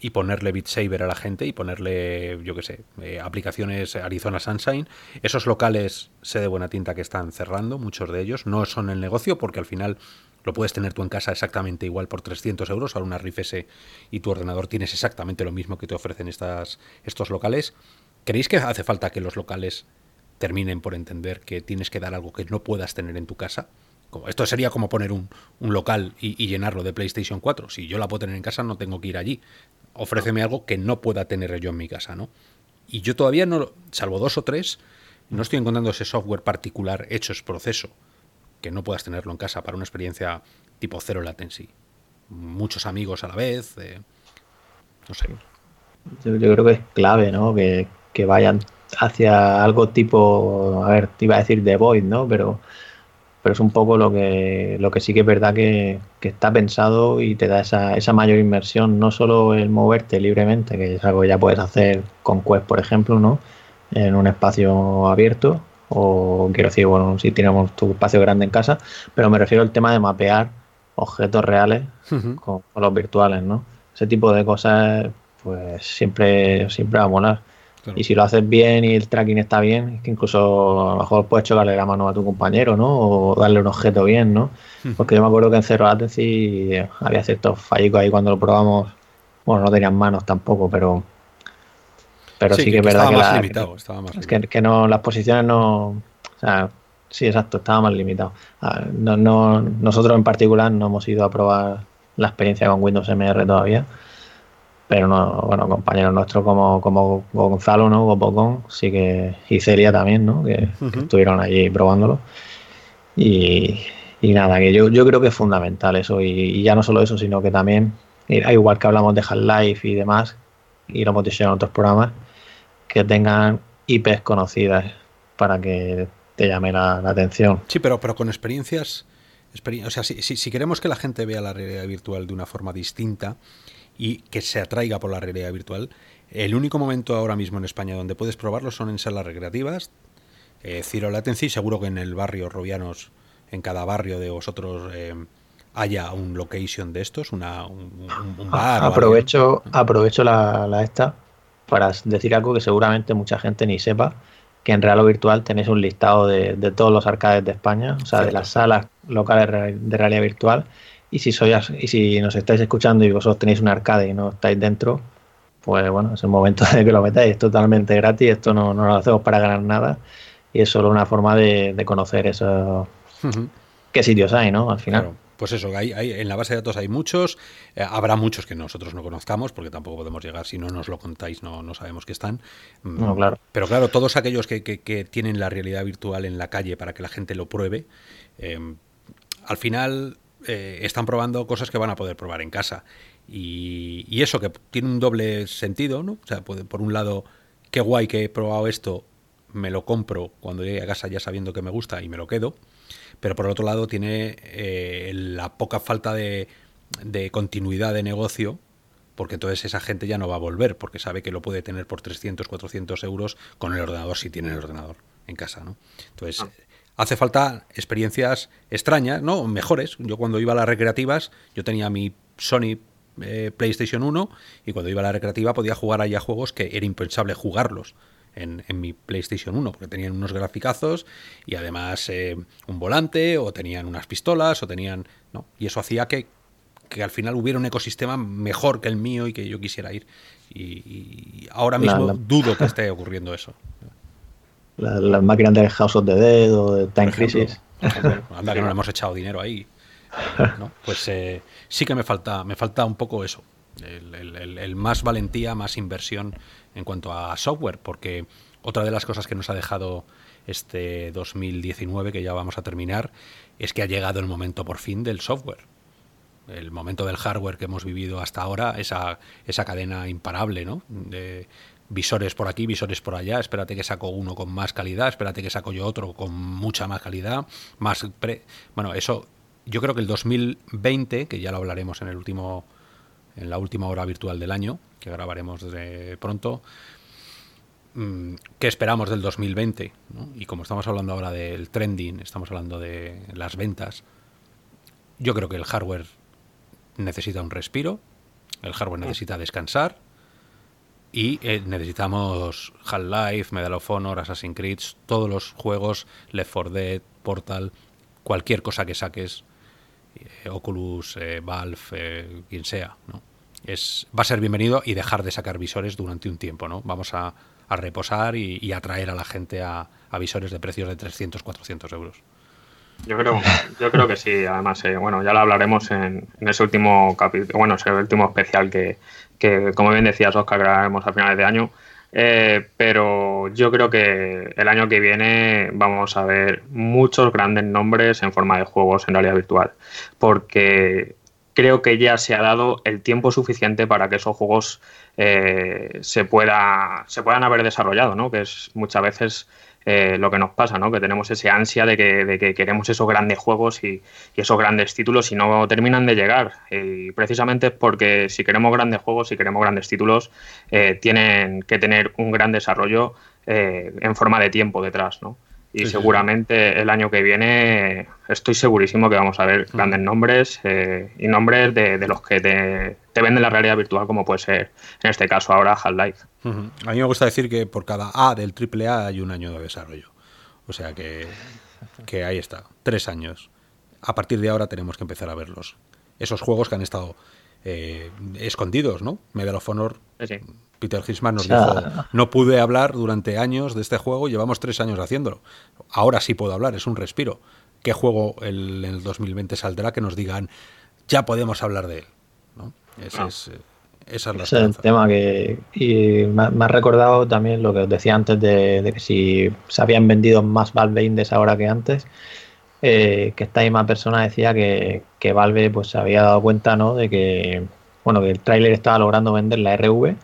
y ponerle Beat Saber a la gente y ponerle, yo qué sé, eh, aplicaciones Arizona Sunshine. Esos locales, sé de buena tinta que están cerrando, muchos de ellos, no son el negocio porque al final lo puedes tener tú en casa exactamente igual por 300 euros, ahora una Rift S y tu ordenador tienes exactamente lo mismo que te ofrecen estas, estos locales. ¿Creéis que hace falta que los locales terminen por entender que tienes que dar algo que no puedas tener en tu casa. Esto sería como poner un, local y, llenarlo de PlayStation 4. Si yo la puedo tener en casa, no tengo que ir allí. Ofréceme algo que no pueda tener yo en mi casa, ¿no? Y yo todavía no, salvo dos o tres, no estoy encontrando ese software particular hecho es proceso que no puedas tenerlo en casa para una experiencia tipo cero latency. Muchos amigos a la vez, eh, no sé. Yo, creo que es clave, ¿no? Que, que vayan hacia algo tipo, a ver, te iba a decir The Void, ¿no? Pero, pero es un poco lo que, lo que sí que es verdad que, está pensado y te da esa, esa mayor inmersión, no solo el moverte libremente, que es algo que ya puedes hacer con Quest, por ejemplo, ¿no? En un espacio abierto, o quiero decir, bueno, si tenemos tu espacio grande en casa, pero me refiero al tema de mapear objetos reales con, con, los virtuales, ¿no? Ese tipo de cosas, pues siempre, siempre va a molar. Y si lo haces bien y el tracking está bien, es que incluso a lo mejor puedes chocarle la mano a tu compañero, ¿no? O darle un objeto bien, ¿no? Porque yo me acuerdo que en Zero Latency había ciertos fallicos ahí cuando lo probamos. Bueno, no tenían manos tampoco, pero pero sí, que, es verdad que, es que, que, no las posiciones no o sea sí exacto estaba más limitado ah, no, no, nosotros en particular no hemos ido a probar la experiencia con Windows MR todavía pero no, bueno, compañeros nuestros como, como Gonzalo, ¿no? Gopocon, sí que, y Celia también, ¿no? Que, estuvieron allí probándolo. Y, nada, que yo, yo creo que es fundamental eso, y, ya no solo eso, sino que también, igual que hablamos de Half-Life y demás, y lo hemos dicho en otros programas, que tengan IPs conocidas para que te llame la, atención. Sí, pero, pero con experiencias, o sea, si, si queremos que la gente vea la realidad virtual de una forma distinta, y que se atraiga por la realidad virtual. El único momento ahora mismo en España donde puedes probarlo son en salas recreativas. Eh, Ciro Latency, seguro que en el barrio Robianos, en cada barrio de vosotros, eh, haya un location de estos, una, un, bar. Aprovecho, aprovecho la, esta para decir algo que seguramente mucha gente ni sepa, que en Real o Virtual tenéis un listado de, todos los arcades de España, o sea, de las salas locales de realidad virtual y si, sois, y si nos estáis escuchando y vosotros tenéis un arcade y no estáis dentro, pues bueno, es el momento de que lo metáis. Es totalmente gratis, esto no, no lo hacemos para ganar nada y es solo una forma de, conocer eso. qué sitios hay, ¿no? Al final. Pues eso, hay, hay, en la base de datos hay muchos, eh, habrá muchos que nosotros no conozcamos, porque tampoco podemos llegar, si no nos lo contáis, no, no sabemos que están. Mm, no, claro. Pero claro, todos aquellos que, que, tienen la realidad virtual en la calle para que la gente lo pruebe, eh, al final eh, están probando cosas que van a poder probar en casa. Y, eso que tiene un doble sentido, ¿no? O sea, por un lado, qué guay que he probado esto, me lo compro cuando llegue a casa ya sabiendo que me gusta y me lo quedo. Pero por otro lado, tiene eh, la poca falta de, de continuidad de negocio porque entonces esa gente ya no va a volver, porque sabe que lo puede tener por 300, 400 euros con el ordenador si tiene el ordenador en casa, ¿no? Entonces, ah hace falta experiencias extrañas, ¿no? Mejores. Yo cuando iba a las recreativas, yo tenía mi Sony eh, PlayStation 1 y cuando iba a la recreativa podía jugar ahí a juegos que era impensable jugarlos. En, mi PlayStation 1, porque tenían unos graficazos y además eh, un volante, o tenían unas pistolas, o tenían. ¿no? Y eso hacía que, que al final hubiera un ecosistema mejor que el mío y que yo quisiera ir. Y, ahora mismo dudo que esté ocurriendo eso las máquinas de House of the Dead o de Time Crisis. anda que no le hemos echado dinero ahí. Pues eh, sí que me falta, me falta un poco eso. el, más valentía, más inversión en cuanto a software, porque otra de las cosas que nos ha dejado este 2019, que ya vamos a terminar, es que ha llegado el momento por fin del software. El momento del hardware que hemos vivido hasta ahora, esa, esa cadena imparable, ¿no? De visores por aquí, visores por allá, espérate que saco uno con más calidad, espérate que saco yo otro con mucha más calidad, más... Bueno, eso yo creo que el 2020, que ya lo hablaremos en el último en la última hora virtual del año, que grabaremos de pronto, mm, ¿qué esperamos del 2020? Y como estamos hablando ahora del trending, estamos hablando de las ventas, yo creo que el hardware necesita un respiro, el hardware necesita descansar y eh, necesitamos Half-Life, Medal of Honor, Assassin's Creed, todos los juegos, Left 4 Dead, Portal, cualquier cosa que saques eh, Oculus, eh, Valve, quien sea, ¿no? Es, va a ser bienvenido y dejar de sacar visores durante un tiempo, ¿no? Vamos a, reposar y, atraer a la gente a, visores de precios de 300, 400 euros. Yo creo, yo creo que sí, además, bueno, ya lo hablaremos en, ese último capítulo, bueno, ese último especial que, que, como bien decías, Oscar, grabaremos a finales de año, eh, pero yo creo que el año que viene vamos a ver muchos grandes nombres en forma de juegos en realidad virtual, porque creo que ya se ha dado el tiempo suficiente para que esos juegos eh, se, pueda, se puedan haber desarrollado, ¿no? que es muchas veces eh, lo que nos pasa, ¿no? que tenemos ese ansia de que, queremos esos grandes juegos y, esos grandes títulos y no terminan de llegar. Y precisamente es porque si queremos grandes juegos, si queremos grandes títulos, eh, tienen que tener un gran desarrollo eh, en forma de tiempo detrás. ¿no? Y seguramente el año que viene estoy segurísimo que vamos a ver grandes nombres y nombres de, los que te, te, venden la realidad virtual, como puede ser en este caso ahora Half-Life. A mí me gusta decir que por cada A del AAA hay un año de desarrollo. O sea que, que ahí está, tres años. A partir de ahora tenemos que empezar a verlos. Esos juegos que han estado eh, escondidos, ¿no? Medal of Honor. Peter Hitchman nos dijo, no pude hablar durante años de este juego, llevamos tres años haciéndolo. Ahora sí puedo hablar, es un respiro. ¿Qué juego en el 2020 saldrá que nos digan, ya podemos hablar de él? ¿no? Ese ah. es, eh, esa es el tema que y me, ha recordado también lo que os decía antes de, que si se habían vendido más Valve Index ahora que antes, eh, que esta misma persona decía que, Valve pues se había dado cuenta ¿no? de que bueno que el tráiler estaba logrando vender la RV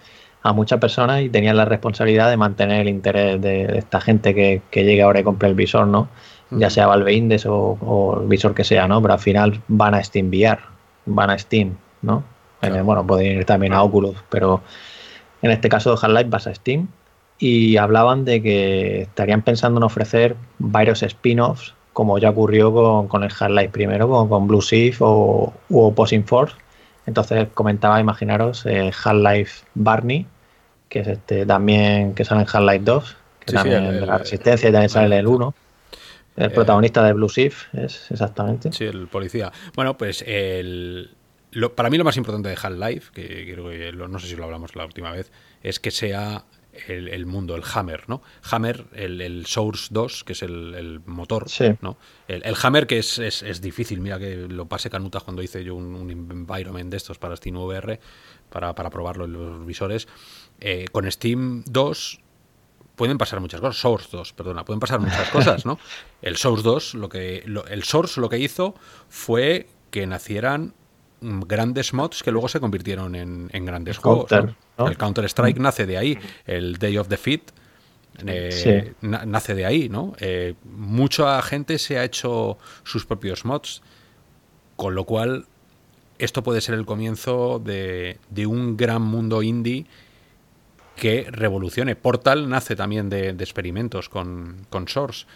a muchas personas y tenían la responsabilidad de mantener el interés de, esta gente que, que, llegue ahora y compre el visor, ¿no? Ya sea Valve Index o, el visor que sea, ¿no? Pero al final van a Steam VR, van a Steam, ¿no? bueno, pueden ir también a Oculus, pero en este caso de Half-Life vas a Steam y hablaban de que estarían pensando en ofrecer varios spin-offs, como ya ocurrió con, el Half-Life primero, con, con Blue Shift o, Opposing Force. Entonces comentaba, imaginaros, eh, Half-Life Barney, que es este también que sale en Half-Life 2, que también de la resistencia y también sale en el 1. El eh, protagonista de Blue Shift es exactamente. Sí, el policía. Bueno, pues el, para mí lo más importante de Half-Life, que creo que no sé si lo hablamos la última vez, es que sea el, mundo, el Hammer, ¿no? Hammer, el, Source 2, que es el, motor, ¿no? El, Hammer que es, es, difícil, mira que lo pasé canutas cuando hice yo un, environment de estos para Steam VR, para, para probarlo en los visores. Eh, con Steam 2 pueden pasar muchas cosas, Source 2, perdona, pueden pasar muchas cosas, ¿no? El Source 2, lo que, el Source lo que hizo fue que nacieran grandes mods que luego se convirtieron en, grandes juegos. El Counter-Strike nace de ahí, el Day of Defeat eh, nace de ahí, ¿no? Eh, mucha gente se ha hecho sus propios mods, con lo cual esto puede ser el comienzo de, un gran mundo indie que revolucione. Portal nace también de, experimentos con, con, Source.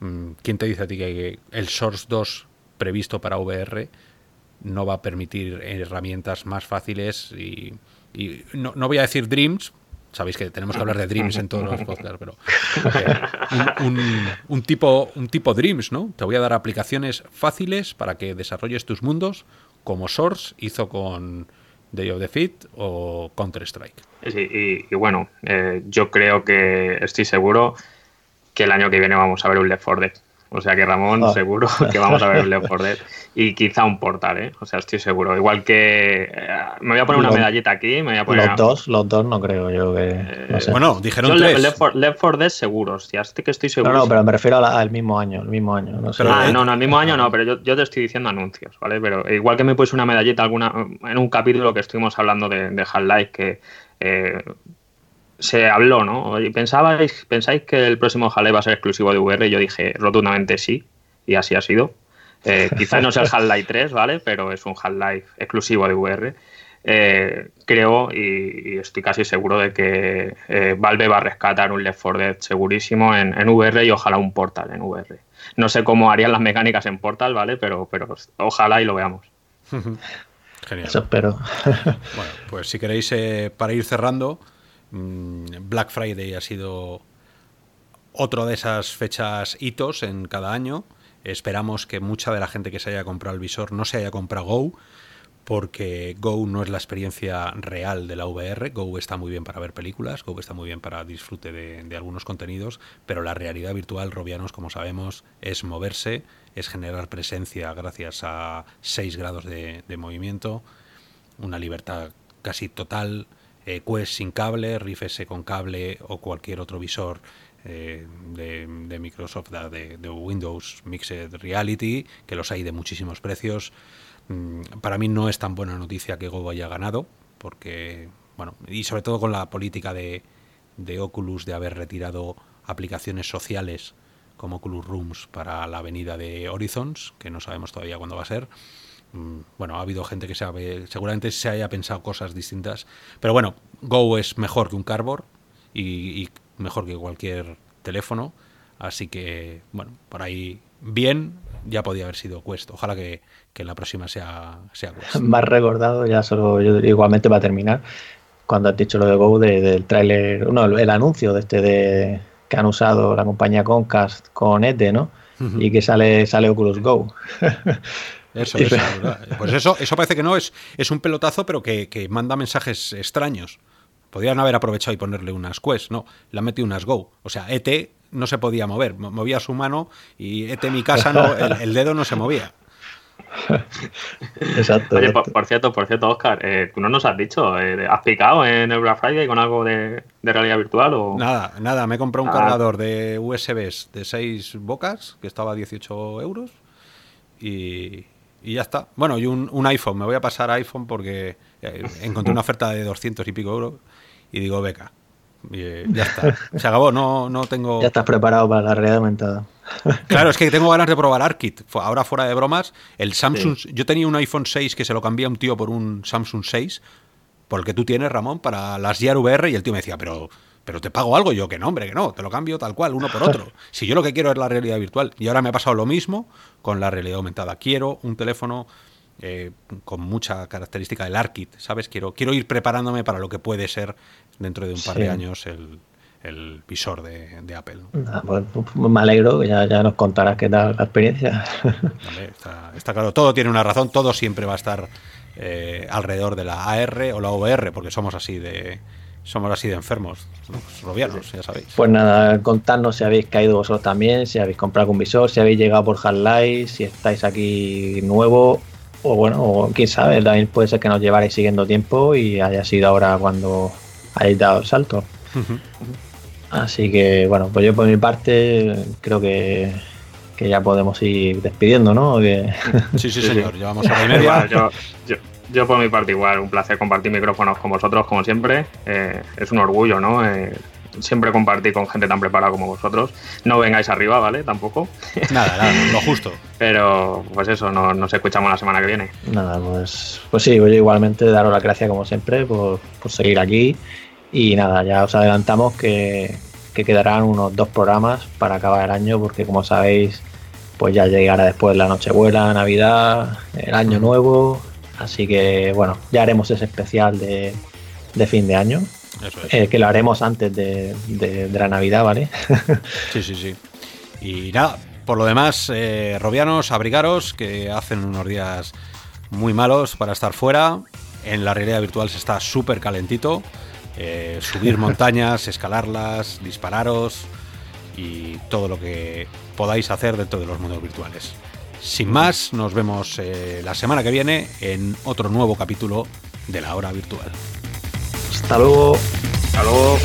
Mm, ¿Quién te dice a ti que el Source 2 previsto para VR no va a permitir herramientas más fáciles y, no, voy a decir Dreams, sabéis que tenemos que hablar de Dreams en todos los podcasts, pero eh, un, tipo, un tipo Dreams, ¿no? Te voy a dar aplicaciones fáciles para que desarrolles tus mundos como Source hizo con Day of the Fit o Counter-Strike. Sí, y, bueno, eh, yo creo que estoy seguro que el año que viene vamos a ver un Left 4 Dead O sea que Ramón, ah. seguro que vamos a ver Left 4 Dead. Y quizá un portal, ¿eh? O sea, estoy seguro. Igual que. Eh, me voy a poner una medallita aquí. Me voy a poner los dos, los dos no creo yo que. Eh, bueno, dijeron tres. Left 4, Dead seguros. Ya estoy que estoy seguro. No, no, pero me refiero al mismo año. El mismo año. No, sé. ah, no, no, el mismo año no, pero yo, yo, te estoy diciendo anuncios, ¿vale? Pero igual que me puse una medallita alguna en un capítulo que estuvimos hablando de, de Half-Life, que. Eh, se habló, ¿no? ¿Pensabais, ¿Pensáis que el próximo Half-Life va a ser exclusivo de VR? Y yo dije rotundamente sí, y así ha sido. Eh, quizá no sea el Half-Life 3, ¿vale? Pero es un Half-Life exclusivo de VR. Eh, creo y, estoy casi seguro de que eh, Valve va a rescatar un Left 4 Dead segurísimo en, VR y ojalá un Portal en VR. No sé cómo harían las mecánicas en Portal, ¿vale? Pero, pero ojalá y lo veamos. Genial. Eso espero. bueno, pues si queréis, para ir cerrando, Black Friday ha sido otro de esas fechas hitos en cada año. Esperamos que mucha de la gente que se haya comprado el visor no se haya comprado Go, porque Go no es la experiencia real de la VR. Go está muy bien para ver películas, Go está muy bien para disfrute de, algunos contenidos, pero la realidad virtual, Robianos, como sabemos, es moverse, es generar presencia gracias a 6 grados de movimiento, una libertad casi total eh, Quest sin cable, Rift S con cable o cualquier otro visor eh, de, Microsoft, de, Windows Mixed Reality, que los hay de muchísimos precios. Mm, para mí no es tan buena noticia que Go haya ganado, porque, bueno, y sobre todo con la política de, de Oculus de haber retirado aplicaciones sociales como Oculus Rooms para la avenida de Horizons, que no sabemos todavía cuándo va a ser. Mm, bueno, ha habido gente que sabe, seguramente se haya pensado cosas distintas, pero bueno, Go es mejor que un Cardboard y, mejor que cualquier teléfono, así que bueno, por ahí bien, ya podía haber sido Quest. Ojalá que, que la próxima sea, sea Quest. Más recordado, ya solo yo igualmente va a terminar, cuando has dicho lo de Go, del tráiler, no, el anuncio de este de que han usado la compañía Concast con ETE, ¿no? Y que sale, sale Oculus Go. Eso es, Pues eso, eso parece que no, es, es un pelotazo, pero que, manda mensajes extraños. Podrían haber aprovechado y ponerle unas Quest, no, le han metido unas Go. O sea, ET no se podía mover, movía su mano y ET mi casa no, el, dedo no se movía. Exacto. Oye, por, cierto, por cierto, Oscar, eh, ¿tú no nos has dicho? Eh, ¿Has picado en el Black Friday con algo de, realidad virtual? O... Nada, nada, me he comprado un ah. cargador de USBs de 6 bocas, que estaba a 18 euros, y, y ya está. Bueno, y un, iPhone. Me voy a pasar a iPhone porque eh, encontré una oferta de 200 y pico euros y digo, beca. Eh, ya está. Se acabó, no, no tengo... Ya estás preparado para la realidad aumentada. Claro, es que tengo ganas de probar ARKit. Ahora fuera de bromas, el Samsung... Yo tenía un iPhone 6 que se lo cambié a un tío por un Samsung 6, por el que tú tienes, Ramón, para las VR, y el tío me decía, pero pero te pago algo. yo, que no, hombre, que no, te lo cambio tal cual, uno por otro. Si yo lo que quiero es la realidad virtual. Y ahora me ha pasado lo mismo con la realidad aumentada. Quiero un teléfono eh, con mucha característica del ARKit, ¿sabes? Quiero, quiero ir preparándome para lo que puede ser dentro de un par de años el, visor de, Apple. Ah, pues, pues, me alegro, ya, ya nos contarás qué tal la experiencia. está, claro, todo tiene una razón, todo siempre va a estar eh, alrededor de la AR o la VR, porque somos así de, somos así de enfermos, los robianos, ya sabéis. Pues nada, contadnos si habéis caído vosotros también, si habéis comprado algún visor, si habéis llegado por Half-Life, si estáis aquí nuevo, o bueno, o quién sabe, también puede ser que nos llevarais siguiendo tiempo y haya sido ahora cuando hayáis dado el salto. Así que bueno, pues yo por mi parte creo que, ya podemos ir despidiendo, ¿no? Sí, sí, señor, llevamos a y media. yo, yo por mi parte igual, un placer compartir micrófonos con vosotros como siempre. Eh, es un orgullo, ¿no? Eh, siempre compartir con gente tan preparada como vosotros. No vengáis arriba, ¿vale? Tampoco. Nada, nada, lo justo. Pero pues eso, nos, escuchamos la semana que viene. Nada, pues, pues sí, yo igualmente daros las gracias como siempre por, seguir aquí. Y nada, ya os adelantamos que, que quedarán unos dos programas para acabar el año, porque como sabéis, pues ya llegará después la Nochebuena, Navidad, el Año Nuevo, Así que bueno, ya haremos ese especial de, fin de año. Eh, que lo haremos antes de, la Navidad, ¿vale? sí, sí, sí. Y nada, por lo demás, eh, Robianos, abrigaros, que hacen unos días muy malos para estar fuera. En la realidad virtual se está súper calentito. Eh, subir montañas, escalarlas, dispararos. y todo lo que podáis hacer dentro de los mundos virtuales. Sin más, nos vemos eh, la semana que viene en otro nuevo capítulo de la hora virtual. Hasta luego. Hasta luego.